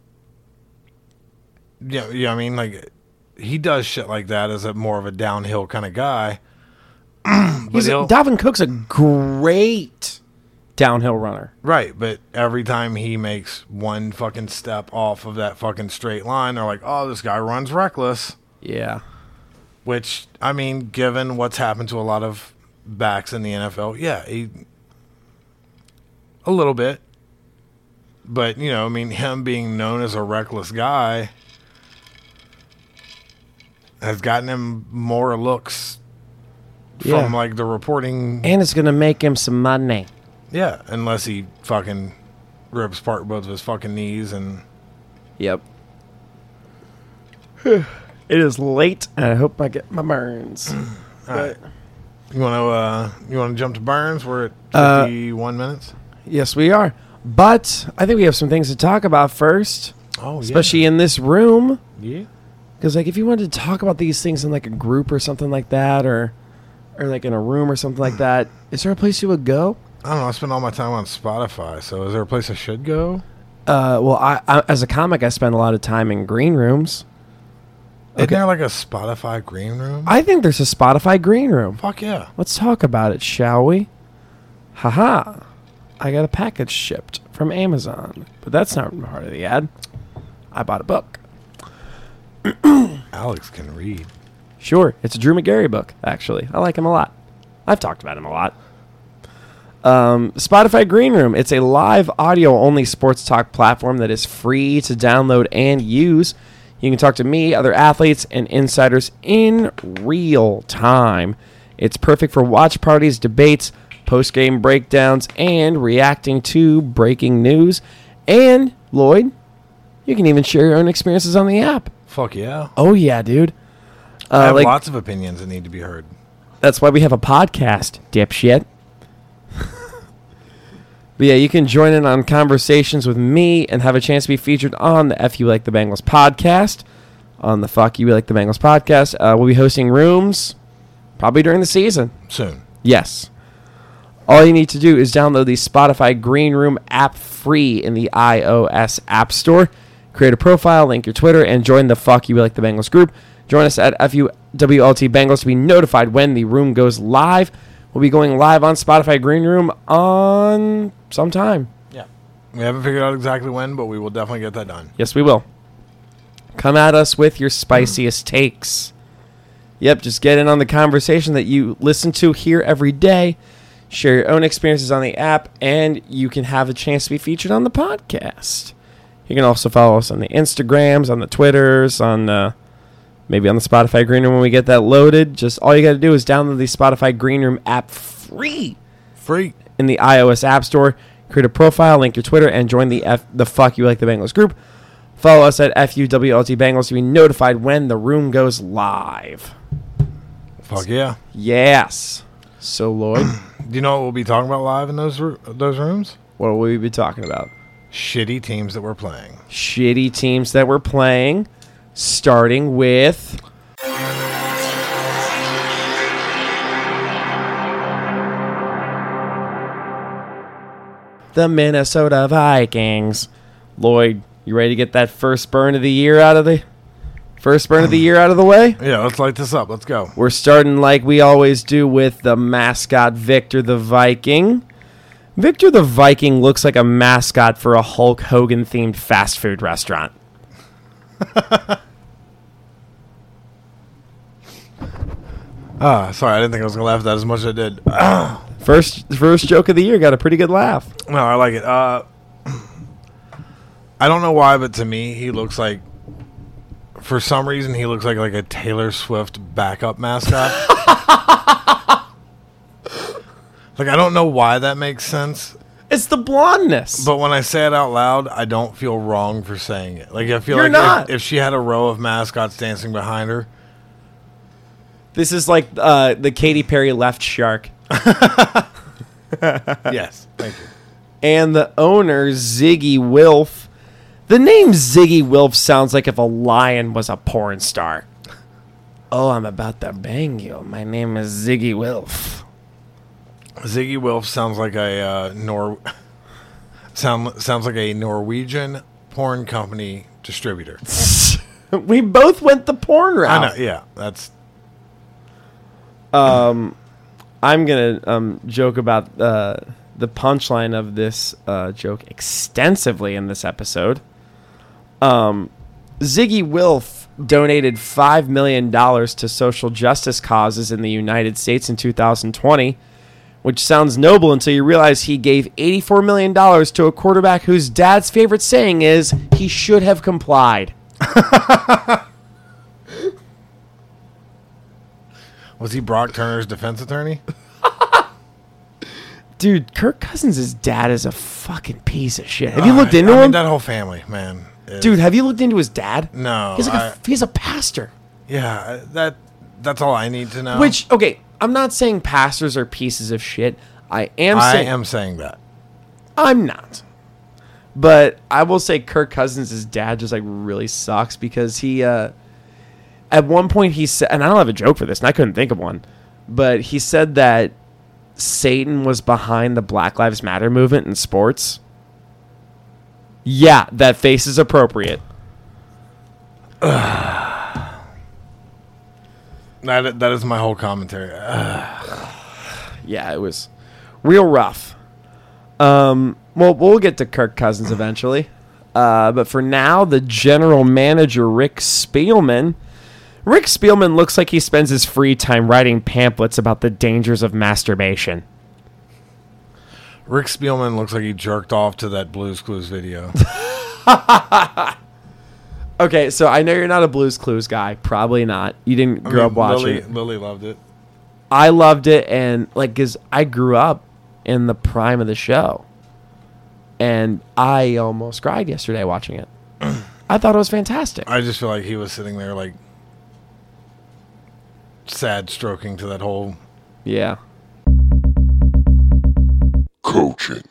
Yeah, yeah. I mean, like he does shit like that as a more of a downhill kind of guy. He's Dalvin Cook's a great downhill runner. right, but every time he makes one fucking step off of that fucking straight line, they're like, "Oh, this guy runs reckless." Yeah. Which I mean, given what's happened to a lot of backs in the NFL, yeah, he a little bit. But you know, I mean, him being known as a reckless guy has gotten him more looks Yeah. from like the reporting. And it's gonna make him some money. yeah, unless he fucking rips apart both of his fucking knees and Yep. it is late, and I hope I get my burns. but you want to uh you want to jump to Burns? We're at Uh, fifty-one minutes. Yes, we are. But I think we have some things to talk about first, Oh, especially in this room. yeah. Because like, if you wanted to talk about these things in like a group or something like that, or or like in a room or something like that, is there a place you would go? I don't know. I spend all my time on Spotify. So is there a place I should go? Uh, well, I, I as a comic, I spend a lot of time in green rooms. Isn't there like a Spotify green room? I think there's a Spotify green room. Fuck yeah. Let's talk about it, shall we? Haha. I got a package shipped from Amazon. But that's not part of the ad. I bought a book. Alex can read. Sure, it's a Drew Magary book, actually. I like him a lot. I've talked about him a lot. Um, Spotify Green Room. It's a live audio only sports talk platform that is free to download and use. You can talk to me, other athletes, and insiders in real time. It's perfect for watch parties, debates, post game breakdowns, and reacting to breaking news. And, Lloyd, you can even share your own experiences on the app. Fuck yeah. Oh, yeah, dude. Uh, I have like- lots of opinions that need to be heard. That's why we have a podcast, dipshit. but yeah, you can join in on conversations with me and have a chance to be featured on the F You Like the Bengals podcast. On the Fuck You Like the Bengals podcast. Uh, we'll be hosting rooms probably during the season. Soon. Yes. All you need to do is download the Spotify Green Room app free in the iOS App Store. Create a profile, link your Twitter, and join the Fuck You Like the Bengals group. Join us at FUWLT Bengals to be notified when the room goes live. We'll be going live on Spotify Green Room on sometime. Yeah. We haven't figured out exactly when, but we will definitely get that done. Yes, we will. Come at us with your spiciest takes. Yep, just get in on the conversation that you listen to here every day. Share your own experiences on the app, and you can have a chance to be featured on the podcast. You can also follow us on the Instagrams, on the Twitters, on uh, maybe on the Spotify Green Room when we get that loaded. Just all you got to do is download the Spotify Green Room app free Free. in the iOS App Store. Create a profile, link your Twitter, and join the F- the Fuck You Like the Bengals group. Follow us at FUWLT Bengals to be notified when the room goes live. Fuck yeah. Yes. So Lloyd, Do you know what we'll be talking about live in those ro- those rooms? what will we be talking about? Shitty teams that we're playing. Shitty teams that we're playing, starting with the Minnesota Vikings. Lloyd, you ready to get that first burn of the year out of the first burn of the year out of the way? Yeah, let's light this up. Let's go. We're starting like we always do with the mascot Victor the Viking. Victor the Viking looks like a mascot for a Hulk Hogan themed fast food restaurant. Ah, sorry, I didn't think I was gonna laugh at that as much as I did. First first joke of the year got a pretty good laugh. no, I like it. Uh, I don't know why, but to me, he looks like. For some reason, he looks like like a Taylor Swift backup mascot. like I don't know why that makes sense, It's the blondness. but when I say it out loud, I don't feel wrong for saying it. Like I feel You're like not. If, if she had a row of mascots dancing behind her, this is like uh, the Katy Perry left shark. yes, thank you. and the owner Ziggy Wilf. The name Ziggy Wilf sounds like if a lion was a porn star. Oh, I'm about to bang you. My name is Ziggy Wilf. Ziggy Wilf sounds like a uh, Nor sound sounds like a Norwegian porn company distributor. we both went the porn route. I know, yeah, that's um, I'm gonna um, joke about uh, the punchline of this uh, joke extensively in this episode. Um, Ziggy Wilf donated five million dollars to social justice causes in the United States in 2020, which sounds noble until you realize he gave 84 million dollars to a quarterback whose dad's favorite saying is "He should have complied." was he Brock Turner's defense attorney? Dude, Kirk Cousins' dad is a fucking piece of shit. Have you looked Uh, into I mean, him? that whole family, man. Is- Dude, have you looked into his dad? no, He's like I- a, he's a pastor. yeah, that that's all I need to know. Which okay, I'm not saying pastors are pieces of shit. I am I saying am saying that. I'm not. But I will say Kirk Cousins' dad just like really sucks because he uh at one point he said and I don't have a joke for this and I couldn't think of one, but he said that Satan was behind the Black Lives Matter movement in sports. Yeah, that face is appropriate. That that is my whole commentary. Yeah, it was real rough. Um, well, we'll get to Kirk Cousins eventually. Uh, but for now, the general manager, Rick Spielman. Rick Spielman looks like he spends his free time writing pamphlets about the dangers of masturbation. Rick Spielman looks like he jerked off to that Blues Clues video. Okay, so I know you're not a Blues Clues guy. Probably not. You didn't I grow mean, up watching. Lily, it. Lily loved it. I loved it, and like, cause I grew up in the prime of the show, and I almost cried yesterday watching it. I thought it was fantastic. I just feel like he was sitting there like sad stroking to that whole Yeah. Coaching.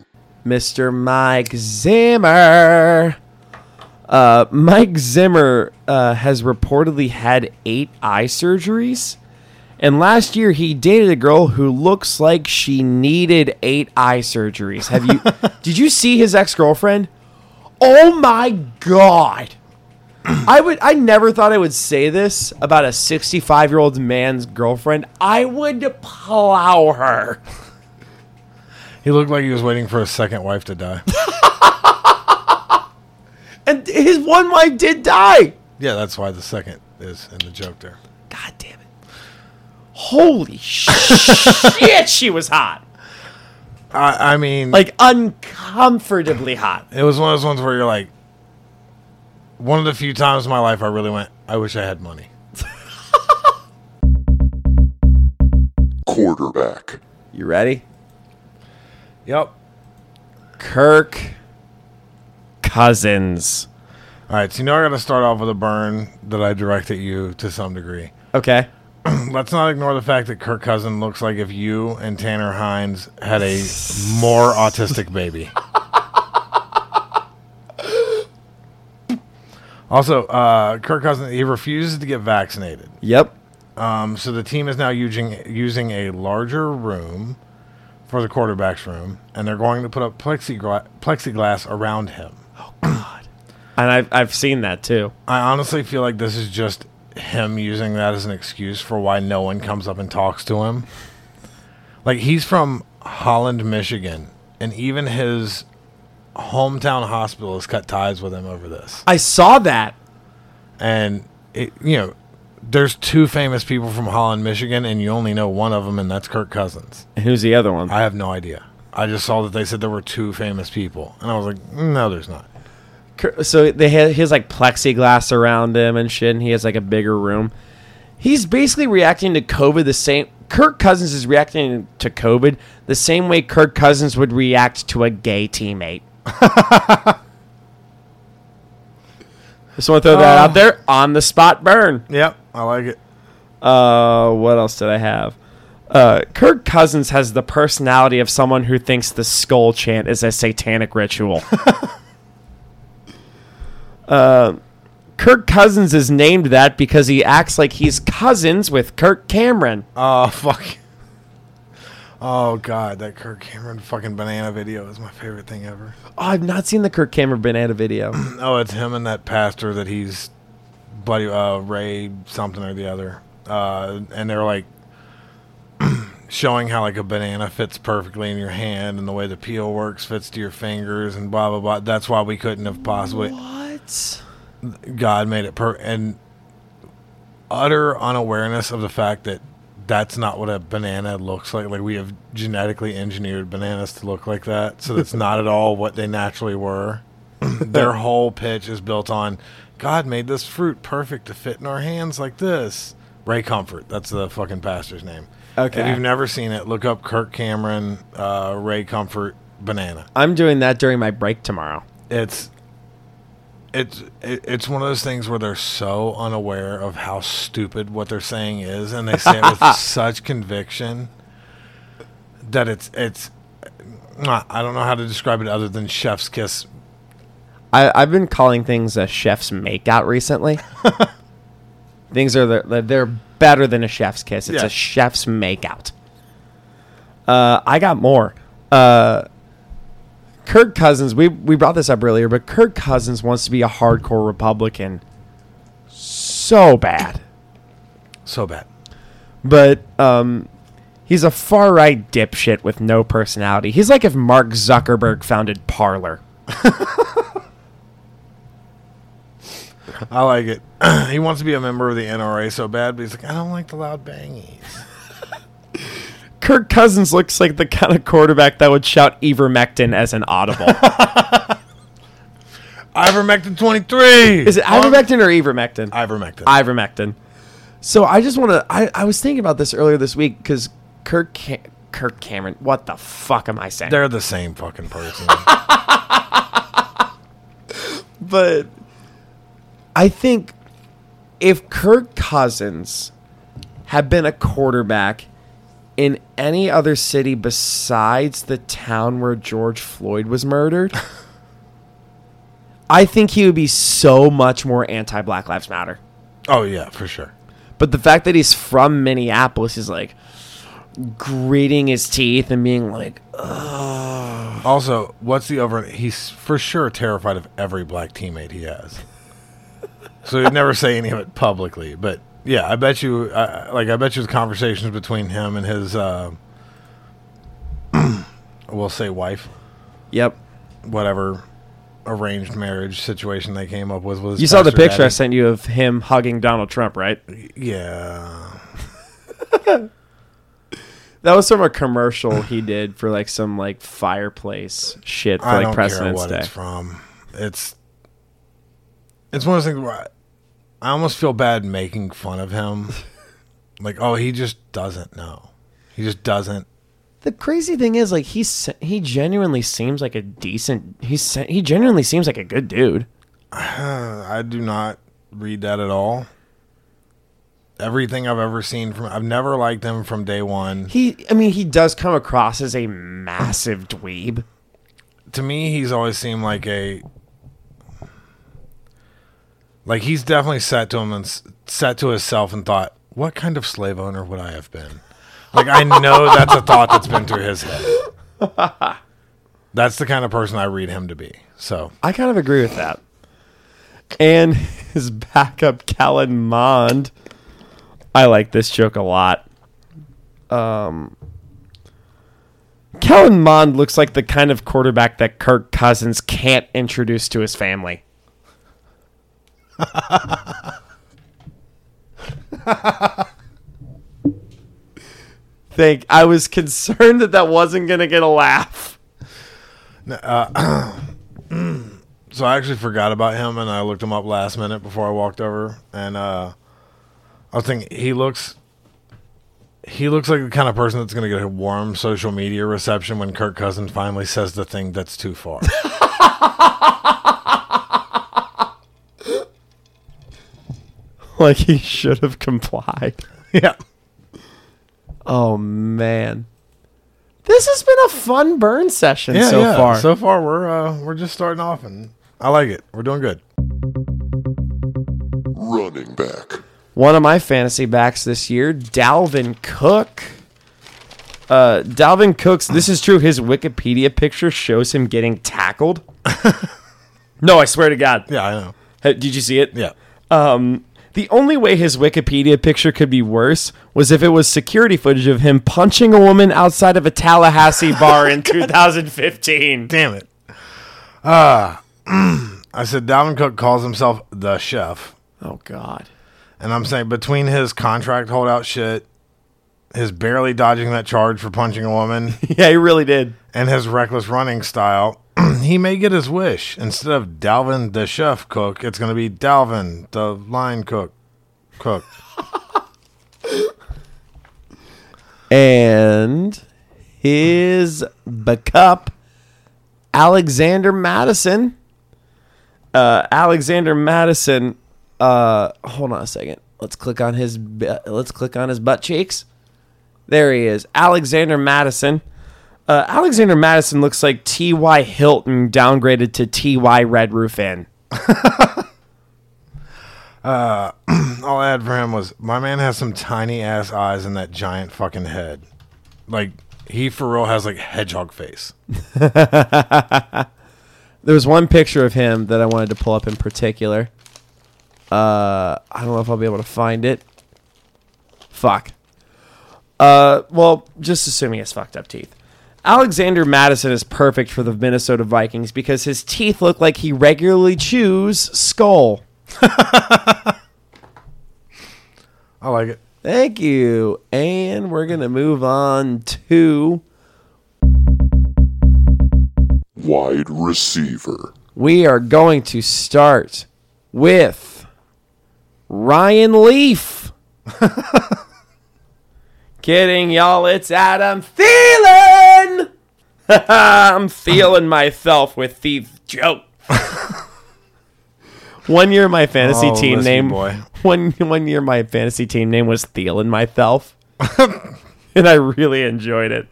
Mr. Mike Zimmer. Uh, Mike Zimmer uh, has reportedly had eight eye surgeries. And last year he dated a girl who looks like she needed eight eye surgeries. Have you did you see his ex-girlfriend? Oh my god. I would I never thought I would say this about a 65 year old man's girlfriend. I would plow her. He looked like he was waiting for a second wife to die. And his one wife did die. yeah, that's why the second is in the joke there. God damn it. Holy shit, she was hot. I, I mean, Like uncomfortably hot. it was one of those ones where you're like, one of the few times in my life I really went, I wish I had money. Quarterback. You ready? Yep. Kirk Cousins. All right, so you know I got to start off with a burn that I direct at you to some degree. Okay. Let's not ignore the fact that Kirk Cousin looks like if you and Tanner Hines had a more autistic baby. Also, uh, Kirk Cousins he refuses to get vaccinated. Yep. Um, so the team is now using using a larger room for the quarterback's room, and they're going to put up plexigla- plexiglass around him. Oh God! and I've I've seen that too. I honestly feel like this is just him using that as an excuse for why no one comes up and talks to him. Like he's from Holland, Michigan, and even his hometown hospital has cut ties with him over this. I saw that. And it, you know, there's two famous people from Holland, Michigan, and you only know one of them, and that's Kirk Cousins. And who's the other one? I have no idea. I just saw that they said there were two famous people, and I was like, mm, no, there's not. So they had he has like plexiglass around him and shit, and he has like a bigger room. He's basically reacting to COVID the same. Kirk Cousins is reacting to COVID the same way Kirk Cousins would react to a gay teammate. Just want to throw that out oh. there on the spot burn. Yep, I like it. Uh, what else did I have? Uh, Kirk Cousins has the personality of someone who thinks the Skol chant is a satanic ritual. uh, Kirk Cousins is named that because he acts like he's cousins with Kirk Cameron. Oh fuck. Oh god, that Kirk Cameron fucking banana video is my favorite thing ever. Oh, I've not seen the Kirk Cameron banana video. Oh, it's him and that pastor that he's buddy uh Ray something or the other. Uh and they're like showing how like a banana fits perfectly in your hand and the way the peel works fits to your fingers and blah blah blah. That's why we couldn't have possibly what? God made it per and utter unawareness of the fact that that's not what a banana looks like. Like we have genetically engineered bananas to look like that, so that's not at all what they naturally were. Their whole pitch is built on God made this fruit perfect to fit in our hands like this. Ray Comfort, that's the fucking pastor's name. Okay. If you've never seen it, look up Kirk Cameron, uh, Ray Comfort, banana I'm doing that during my break tomorrow. it's it's it's one of those things where they're so unaware of how stupid what they're saying is and they say it with such conviction that it's it's I don't know how to describe it other than chef's kiss. I, I've been calling things a chef's makeout recently. things are they're, they're better than a chef's kiss. It's Yeah. a chef's makeout. Uh, I got more. Uh, Kirk Cousins, we we brought this up earlier, but Kirk Cousins wants to be a hardcore Republican so bad. So bad. But um, he's a far right dipshit with no personality. He's like if Mark Zuckerberg founded Parler. I like it. he wants to be a member of the NRA so bad, but he's like, I don't like the loud bangies. Kirk Cousins looks like the kind of quarterback that would shout ivermectin as an audible. Ivermectin 23. Is it ivermectin or ivermectin? Ivermectin. Ivermectin. So I just want to. I, I was thinking about this earlier this week because Kirk Ca- Kirk Cameron. What the fuck am I saying? They're the same fucking person. but I think if Kirk Cousins had been a quarterback in any other city besides the town where George Floyd was murdered, I think he would be so much more anti Black Lives Matter. oh yeah, for sure. But the fact that he's from Minneapolis is like gritting his teeth and being like, "Ugh." Also, what's the over? He's for sure terrified of every black teammate he has. So he'd never say any of it publicly, but yeah, I bet you, I, like, I bet you, the conversations between him and his, uh, we'll say, wife, Yep. whatever arranged marriage situation they came up with was. You saw the picture I sent you of him hugging Donald Trump, right? Yeah, That was from a commercial he did for like some like fireplace shit for I like President's Day. it's from. It's it's one of those things where I, I almost feel bad making fun of him. like, oh, he just doesn't know. He just doesn't. The crazy thing is, like, he's he genuinely seems like a decent. He's he genuinely seems like a good dude. I do not read that at all. Everything I've ever seen from, I've never liked him from day one. He, I mean, he does come across as a massive dweeb. to me, he's always seemed like a like he's definitely sat to him and sat to himself and thought, "What kind of slave owner would I have been?" Like I know that's a thought that's been through his head. That's the kind of person I read him to be. So I kind of agree with that. And his backup, Kellen Mond. I like this joke a lot. Um, Kellen Mond looks like the kind of quarterback that Kirk Cousins can't introduce to his family. Think I was concerned that that wasn't gonna get a laugh. so I actually forgot about him, and I looked him up last minute before I walked over, and uh, I was thinking he looks. He looks like the kind of person that's going to get a warm social media reception when Kirk Cousins finally says the thing that's too far. Like he should have complied. yeah. Oh man. This has been a fun burn session Yeah, so yeah. far. So far, we're uh, we're just starting off, and I like it. We're doing good. Running back. One of my fantasy backs this year, Dalvin Cook. Uh, Dalvin Cook's. This is true. His Wikipedia picture shows him getting tackled. no, I swear to God. Yeah, I know. Hey, Did you see it? Yeah. Um, the only way his Wikipedia picture could be worse was if it was security footage of him punching a woman outside of a Tallahassee bar in 2015. Damn it. Uh, I said Dalvin Cook calls himself the chef. Oh God. And I'm saying between his contract holdout shit, his barely dodging that charge for punching a woman, Yeah, he really did. and his reckless running style, he may get his wish. Instead of Dalvin the chef cook, it's going to be Dalvin the line cook. Cook. And his backup, Alexander Mattison. Uh, Alexander Mattison. Uh, hold on a second. Let's click on his. Let's click on his butt cheeks. There he is, Alexander Mattison. Uh, Alexander Mattison looks like T.Y. Hilton downgraded to T.Y. Red Roof Inn. all I had for him was my man has some tiny ass eyes and that giant fucking head. Like he for real has like hedgehog face. There was one picture of him that I wanted to pull up in particular. Uh, I don't know if I'll be able to find it. Fuck. Uh, well, just assuming he has fucked up teeth. Alexander Mattison is perfect for the Minnesota Vikings because his teeth look like he regularly chews skull. I like it. Thank you. And we're going to move on to Wide receiver. we are going to start with Ryan Leaf. Kidding, y'all. It's Adam Thielen. I'm feeling myself with these jokes. one year, my fantasy Oh, team name. boy. One one year, my fantasy team name was Thielen myself, and I really enjoyed it.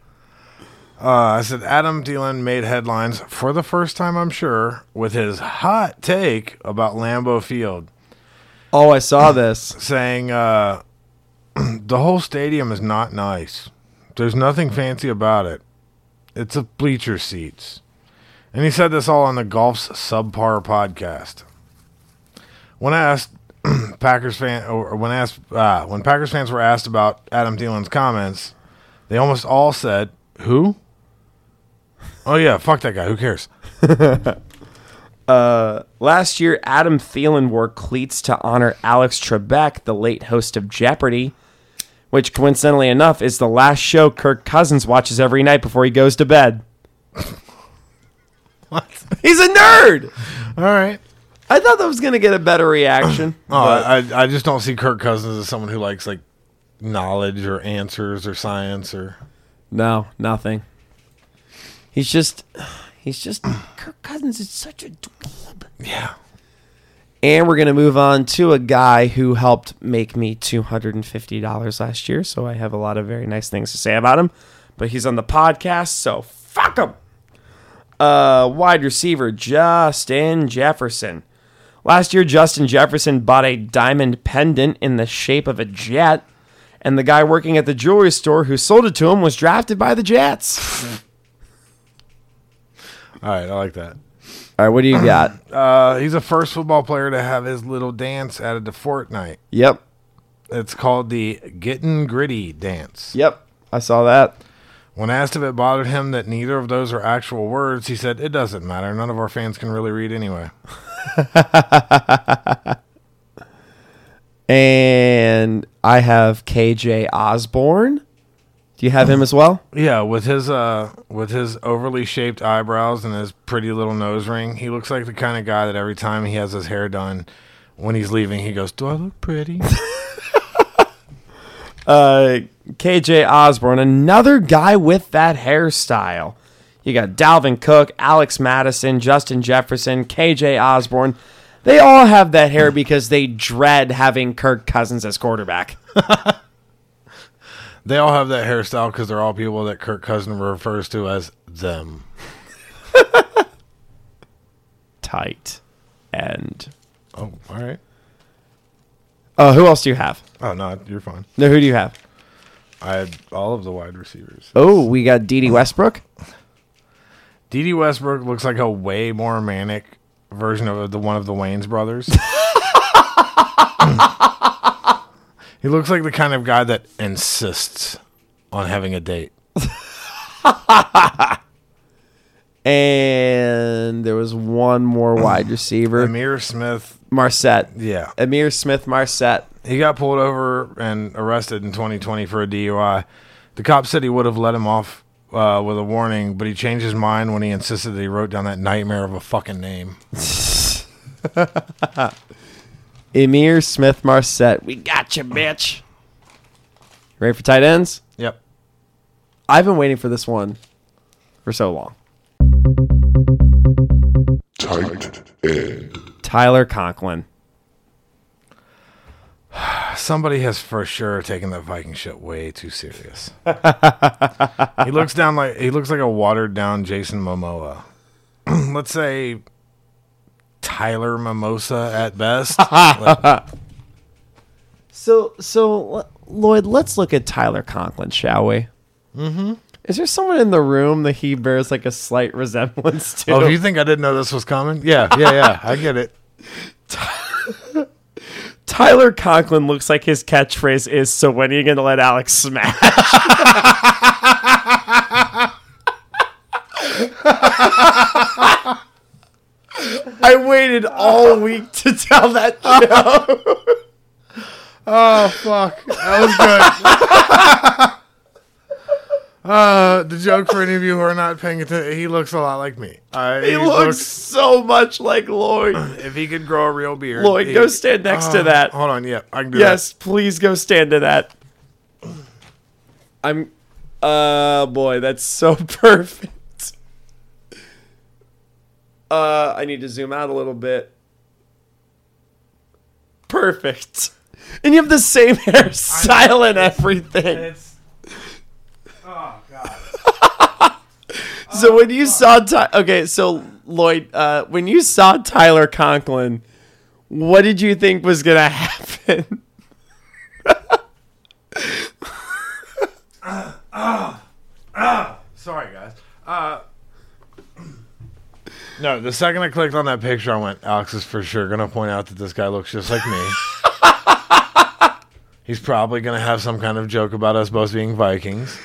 Uh, I said Adam Thielen made headlines for the first time, I'm sure, with his hot take about Lambeau Field, Oh, I saw this. saying uh, the whole stadium is not nice. There's nothing fancy about it. It's a bleacher seats. And he said this all on the Golf's Subpar podcast. When asked, Packers fan, or when asked, uh, when Packers fans were asked about Adam Thielen's comments, they almost all said, "Who? Oh yeah, fuck that guy. Who cares?" Last year, Adam Thielen wore cleats to honor Alex Trebek, the late host of Jeopardy, which coincidentally enough is the last show Kirk Cousins watches every night before he goes to bed. What? He's a nerd. All right. I thought that was gonna get a better reaction. Oh, I, I I just don't see Kirk Cousins as someone who likes like knowledge or answers or science or. no, nothing. He's just, he's just Kirk Cousins is such a dweeb. Yeah. And we're gonna move on to a guy who helped make me two hundred and fifty dollars last year. So I have a lot of very nice things to say about him. But he's on the podcast, so fuck him. Uh, wide receiver Justin Jefferson. Last year, Justin Jefferson bought a diamond pendant in the shape of a jet, and the guy working at the jewelry store who sold it to him was drafted by the Jets. All right, I like that. All right, what do you got? Uh, he's the first football player to have his little dance added to Fortnite. yep, It's called the Getting Griddy dance. yep, I saw that. When asked if it bothered him that neither of those are actual words, he said, It doesn't matter. None of our fans can really read anyway. And I have KJ Osborn. Do you have him as well? Yeah, with his uh with his overly shaped eyebrows and his pretty little nose ring, he looks like the kind of guy that every time he has his hair done, when he's leaving, he goes, "Do I look pretty?" Uh, KJ Osborn, another guy with that hairstyle. You got Dalvin Cook, Alex Mattison, Justin Jefferson, KJ Osborn. They all have that hair because they dread having Kirk Cousins as quarterback. they all have that hairstyle because they're all people that Kirk Cousin refers to as them. Tight. And Oh, all right. uh, who else do you have? Oh no, you're fine. No, who do you have? I had all of the wide receivers. Oh, we got Dede Westbrook. Dede Westbrook looks like a way more manic version of the one of the Wayans brothers. he looks like the kind of guy that insists on having a date. And there was one more wide receiver, Ihmir Smith, Marsette. yeah, Ihmir Smith Marsette. he got pulled over and arrested in 2020 for a DUI. The cop said he would have let him off uh, with a warning, but he changed his mind when he insisted that he wrote down that nightmare of a fucking name. Ihmir Smith Marsette. We got you, bitch. Ready for tight ends? Yep. I've been waiting for this one for so long. Tight end. Tyler Conklin. Somebody has for sure taken that Viking shit way too serious. he looks down like he looks like a watered down Jason Momoa. Let's say Tyler Mimosa at best. Like, So, so Lloyd, let's look at Tyler Conklin, shall we? Mm-hmm. Is there someone in the room that he bears like a slight resemblance to? oh, you think I didn't know this was coming? Yeah, yeah, yeah. I get it. Tyler Conklin looks like his catchphrase is, "So when are you gonna let Alex smash?" I waited all week to tell that joke. Oh fuck, that was good. uh, the joke for any of you who are not paying attention, he looks a lot like me. Uh, He looks so much like Lloyd. if he could grow a real beard. Lloyd, he- go stand next to Oh, that. Hold on, yeah, I can do that. Yes, please go stand to that. I'm. Uh, boy, that's so perfect. Uh, I need to zoom out a little bit. Perfect. And you have the same hairstyle and everything. It's. Oh god. So when you saw Ty- okay, so Lloyd, uh, when you saw Tyler Conklin, what did you think was gonna happen? Sorry, guys. No, the second I clicked on that picture, I went, Alex is for sure going to point out that this guy looks just like me. He's probably going to have some kind of joke about us both being Vikings.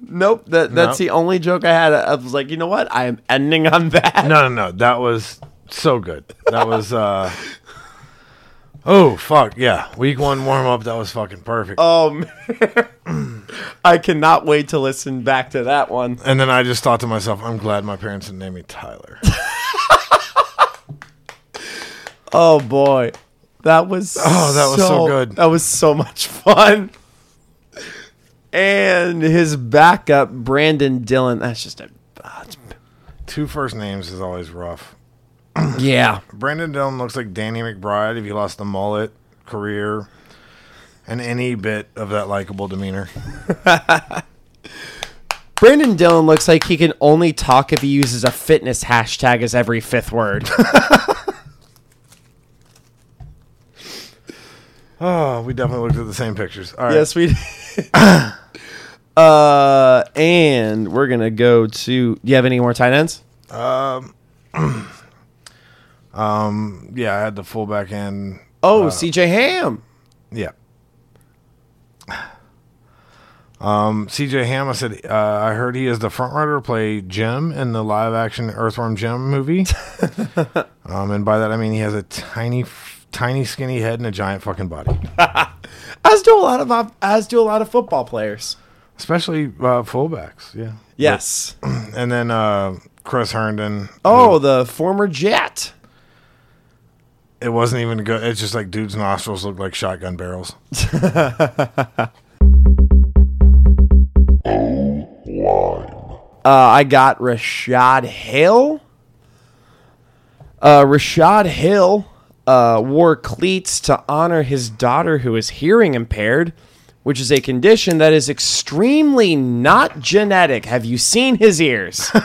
Nope. That that's Nope. the only joke I had. I was like, you know what? I am ending on that. No, no, no. That was so good. That was, uh, oh, fuck. Yeah. Week one warm up, that was fucking perfect. Oh um, man. I cannot wait to listen back to that one. and then I just thought to myself, I'm glad my parents didn't name me Tyler. Oh boy. That was Oh, that was so good. That was so much fun. And his backup, Brandon Dillon. That's just a it's- Two first names is always rough. Yeah. Brandon Dillon looks like Danny McBride if he lost the mullet, career, and any bit of that likable demeanor. Brandon Dillon looks like he can only talk if he uses a fitness hashtag as every fifth word. Oh, we definitely looked at the same pictures. All right. yes, we. did. uh, and we're gonna go to. Do you have any more tight ends? Yeah, I had the fullback end. Oh, C.J. Ham. Yeah. Um, CJ Ham, I said, uh, I heard he is the front runner to play Jim in the live action Earthworm Jim movie. um, and by that I mean he has a tiny, f- tiny, skinny head and a giant fucking body. As do a lot of as do a lot of football players. Especially uh, fullbacks, yeah. Yes. And then uh, Chris Herndon. Oh, the former Jet. It wasn't even good. It's just like dude's nostrils look like shotgun barrels. Uh, I got Rashod Hill. Uh, Rashod Hill uh, wore cleats to honor his daughter who is hearing impaired, which is a condition that is extremely not genetic. Have you seen his ears? All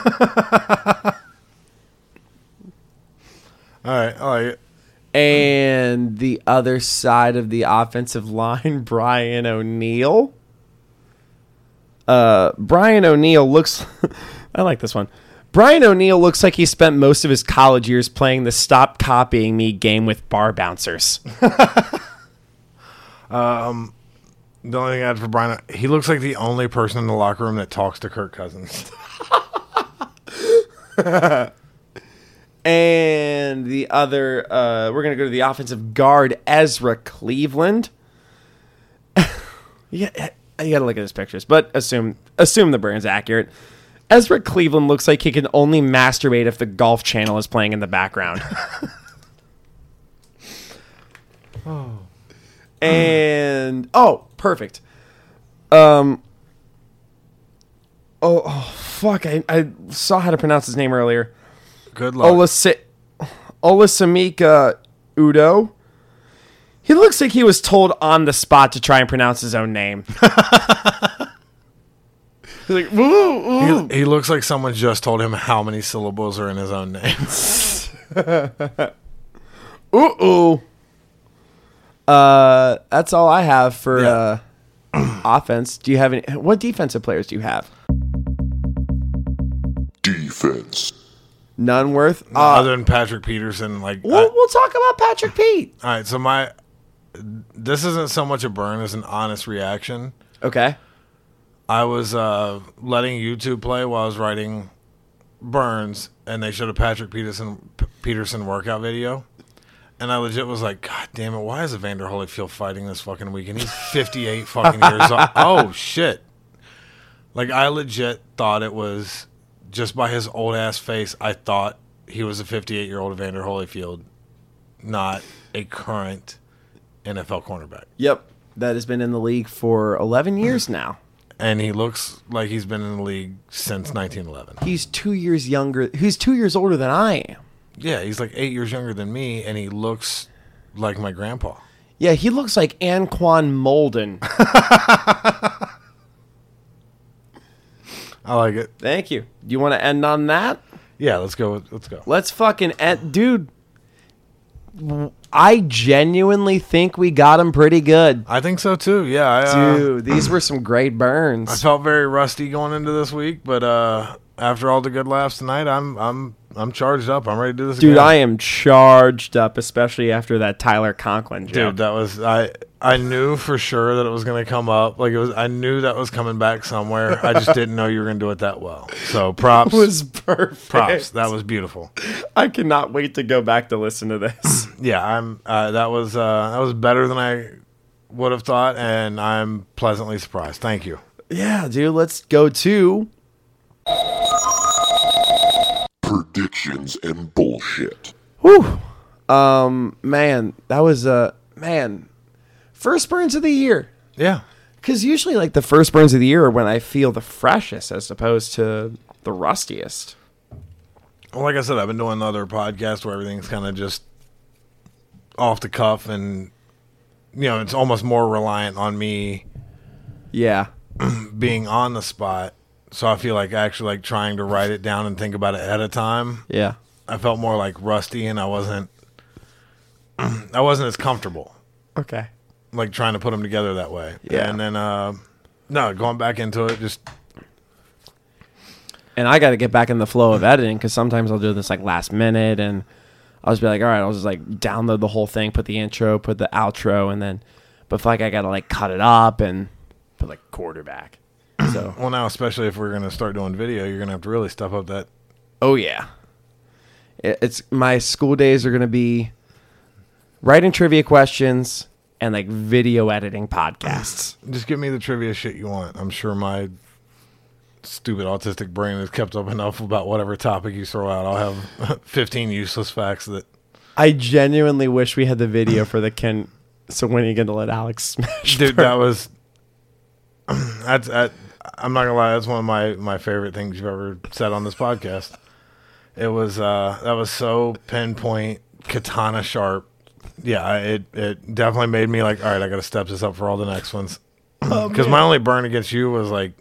right, I like it. And the other side of the offensive line, Brian O'Neill. Uh, Brian O'Neill looks. I like this one. Brian O'Neill looks like he spent most of his college years playing the "Stop Copying Me" game with bar bouncers. The only thing I had for Brian, he looks like the only person in the locker room that talks to Kirk Cousins. And the other, uh, we're gonna go to the offensive guard, Ezra Cleveland. yeah, you gotta look at his pictures, but assume assume the brand's accurate. Ezra Cleveland looks like he can only masturbate if the Golf Channel is playing in the background. oh. And oh, perfect. Um. Oh, oh fuck! I, I saw how to pronounce his name earlier. Good luck. Olase- Olisaemeka Udoh. He looks like he was told on the spot to try and pronounce his own name. He's like, "Ooh, ooh." he, he looks like someone just told him how many syllables are in his own name. ooh, ooh. Uh, that's all I have for Yeah. uh, offense. Do you have any? What defensive players do you have? Defense. None worth. Uh, Other than Patrick Peterson, like we'll, I- we'll talk about Patrick Pete. all right. So my this isn't so much a burn as an honest reaction. Okay. I was uh, letting YouTube play while I was writing Burns, and they showed a Patrick Peterson P- Peterson workout video, and I legit was like, God damn it! Why is Evander Holyfield fighting this fucking weekend? He's 58 fucking years old. Oh shit! Like I legit thought it was just by his old ass face. I thought he was a 58 year old Evander Holyfield, not a current NFL cornerback. Yep. That has been in the league for 11 years now. and he looks like he's been in the league since 1911. He's two years younger. He's two years older than I am. Yeah, he's like eight years younger than me, and he looks like my grandpa. Yeah, he looks like Anquan Molden. I like it. Thank you. Do you want to end on that? Yeah, let's go. Let's go. Let's fucking end, dude. I genuinely think we got him pretty good, I think so too. Yeah, I, uh, dude. These were some great burns. I felt very rusty going into this week, but uh, after all the good laughs tonight, I'm I'm I'm charged up. I'm ready to do this Dude, again. I am charged up, especially after that Tyler Conklin joke. Dude, that was I. I knew for sure that it was going to come up. Like it was, I knew that was coming back somewhere. I just didn't know you were going to do it that well. So props, was perfect. props. That was beautiful. I cannot wait to go back to listen to this. Yeah, I'm. Uh, that was uh, that was better than I would have thought, and I'm pleasantly surprised. Thank you. yeah, dude, let's go to Predictions and bullshit. Whew. Um, man, that was uh man. First burns of the year. Yeah, Cause usually like the first burns of the year are when I feel the freshest as opposed to the rustiest. Well, like I said, I've been doing other podcasts where everything's kind of just off the cuff, and you know, it's almost more reliant on me Yeah. being on the spot. So I feel like actually like trying to write it down and think about it ahead of time. Yeah. I felt more like rusty, and I wasn't. I wasn't as comfortable Okay. like trying to put them together that way. Yeah. and then uh, no, going back into it, just And I got to get back in the flow of editing because sometimes I'll do this like last minute and I'll just be like, all right, I'll just like download the whole thing, put the intro, put the outro, and then, but feel like I got to like cut it up and put like quarterback. So, well now, especially if we're gonna start doing video, you're gonna have to really step up that. oh yeah. It- It's my school days are going to be writing trivia questions and like video editing podcasts. Just give me the trivia shit you want. I'm sure my stupid autistic brain has kept up enough about whatever topic you throw out. I'll have 15 useless facts that. I genuinely wish we had the video for the Ken. So when are you going to let Alex smash? Dude, through? that was. That's. That, I'm not gonna lie. That's one of my my favorite things you've ever said on this podcast. It was. uh That was so pinpoint, katana sharp. Yeah, it it definitely made me like, all right, I got to step this up for all the next ones. Because my only burn against you was like,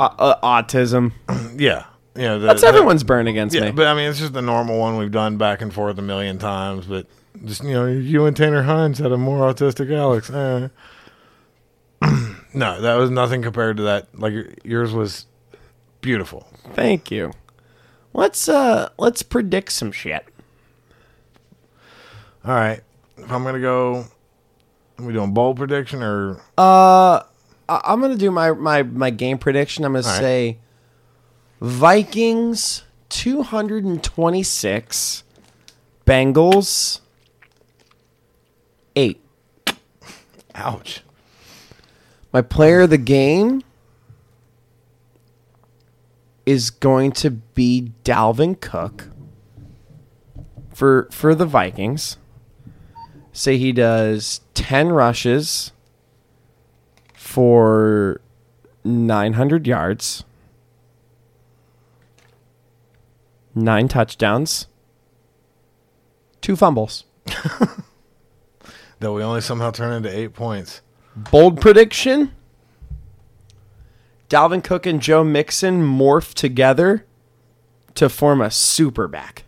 uh, uh, autism. yeah, you know, the, That's the- everyone's burn against Yeah, me. but I mean, it's just the normal one we've done back and forth a million times. But just you know, you and Tanner Hines had a more autistic Alex. Eh. no, that was nothing compared to that. Like yours was beautiful. Thank you. Let's uh let's predict some shit. All right, if I'm gonna go, are we doing bold prediction or Uh I- I'm gonna do my my my game prediction. I'm gonna All right. say Vikings 226, Bengals eight. ouch? My player of the game is going to be Dalvin Cook for for the Vikings. Say he does 10 rushes for 900 yards, 9 touchdowns, 2 fumbles. That we only somehow turn into eight points. Bold prediction Dalvin Cook and Joe Mixon morph together to form a super back.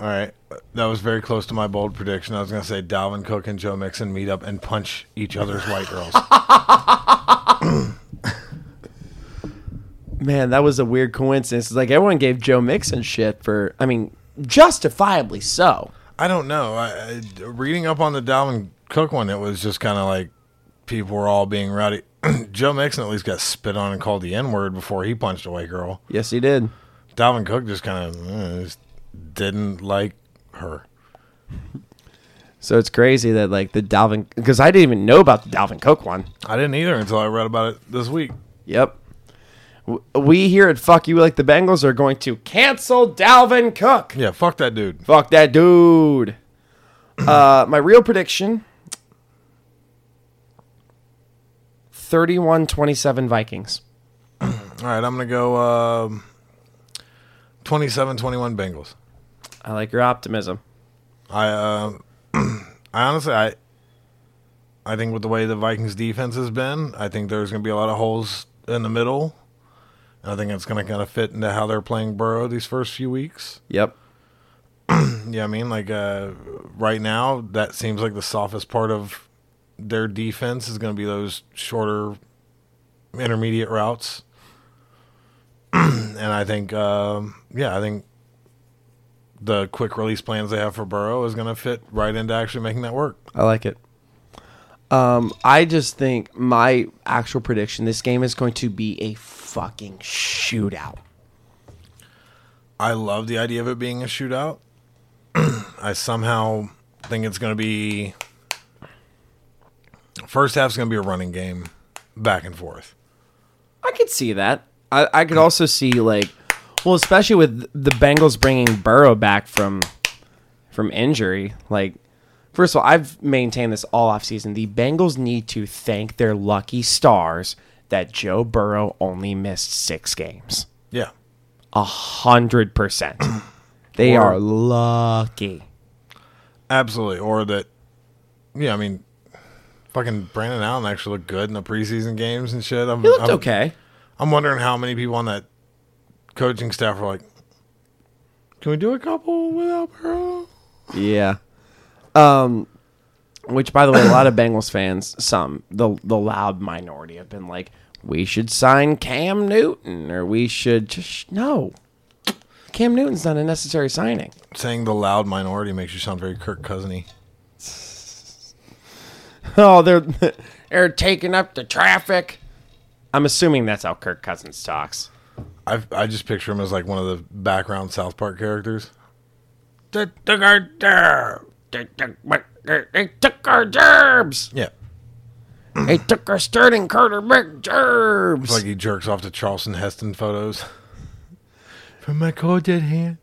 All right, that was very close to my bold prediction. I was gonna say Dalvin Cook and Joe Mixon meet up and punch each other's white girls. Man, that was a weird coincidence. It's like everyone gave Joe Mixon shit for, I mean, justifiably so. I don't know. I, I, reading up on the Dalvin Cook one, it was just kind of like people were all being rowdy. Joe Mixon at least got spit on and called the N word before he punched a white girl. Yes, he did. Dalvin Cook just kind of uh, just didn't like her. So it's crazy that like the Dalvin, because I didn't even know about the Dalvin Cook one. I didn't either until I read about it this week. Yep. W- We here at Fuck You Like the Bengals are going to cancel Dalvin Cook. Yeah, fuck that dude. Fuck that dude. Uh, my real prediction 31 27 Vikings. All right, I'm going to go um, 27-21 Bengals. I like your optimism. I uh, I honestly I I think with the way the Vikings defense has been, I think there's going to be a lot of holes in the middle. I think it's going to kind of fit into how they're playing Burrow these first few weeks. Yep. Yeah, I mean, like uh, right now, that seems like the softest part of their defense is going to be those shorter, intermediate routes. and I think, um, yeah, I think the quick release plans they have for Burrow is going to fit right into actually making that work. I like it. Um, I just think my actual prediction: this game is going to be a fucking shootout. I love the idea of it being a shootout. I somehow think it's going to be first half's going to be a running game, back and forth. I could see that. I, I could also see like, well, especially with the Bengals bringing Burrow back from from injury. Like, first of all, I've maintained this all off season. The Bengals need to thank their lucky stars that Joe Burrow only missed six games. Yeah. A hundred percent. They Or- are lucky. Absolutely. Or that, yeah, I mean, fucking Brandon Allen actually looked good in the preseason games and shit. I'm, He looked I'm- okay. I'm wondering how many people on that coaching staff are like, can we do a couple without Burrow? Yeah. Um, which, by the way, a lot of Bengals fans, some the the loud minority, have been like, "We should sign Cam Newton, or we should just no." Cam Newton's not a necessary signing. Saying the loud minority makes you sound very Kirk Cousiny. Oh, they're they're taking up the traffic. I'm assuming that's how Kirk Cousins talks. I I just picture him as like one of the background South Park characters. They took our derb. They took, our. Yeah. They took our starting quarterback gerbs. It's like he jerks off to Charleston Heston photos. From my cold dead hand.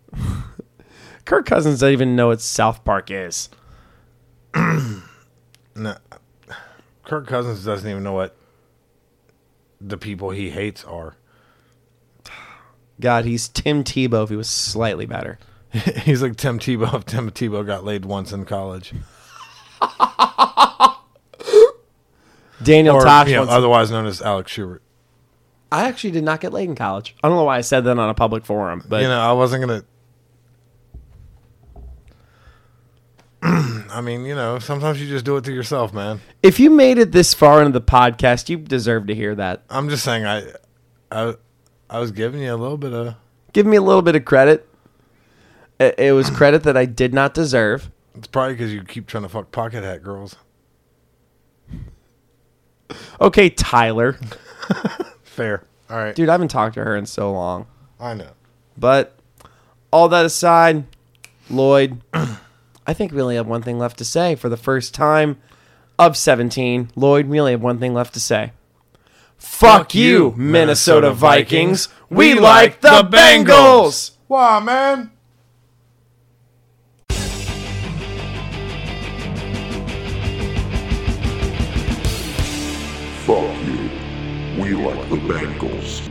Kirk Cousins doesn't even know what South Park is. No, Kirk Cousins doesn't even know what the people he hates are. God, he's Tim Tebow if he was slightly better. He's like Tim Tebow if Tim Tebow got laid once in college. Daniel or, Tosh you know, otherwise known as Alex Schubert. I actually did not get laid in college. I don't know why I said that on a public forum, but you know, I wasn't gonna. I mean, you know, sometimes you just do it to yourself, man. if you made it this far into the podcast, you deserve to hear that. I'm just saying, I, I, I was giving you a little bit of. Give me a little bit of credit. It, it was credit that I did not deserve. It's probably because you keep trying to fuck pocket hat girls. Okay, Tyler. Fair. All right, Dude, I haven't talked to her in so long. I know. But all that aside, Lloyd, I think we only have one thing left to say for the first time of 17. Lloyd, we only have one thing left to say. Fuck you, Minnesota Vikings. We like the Bengals. Why, man? Fuck you. We like the Bengals.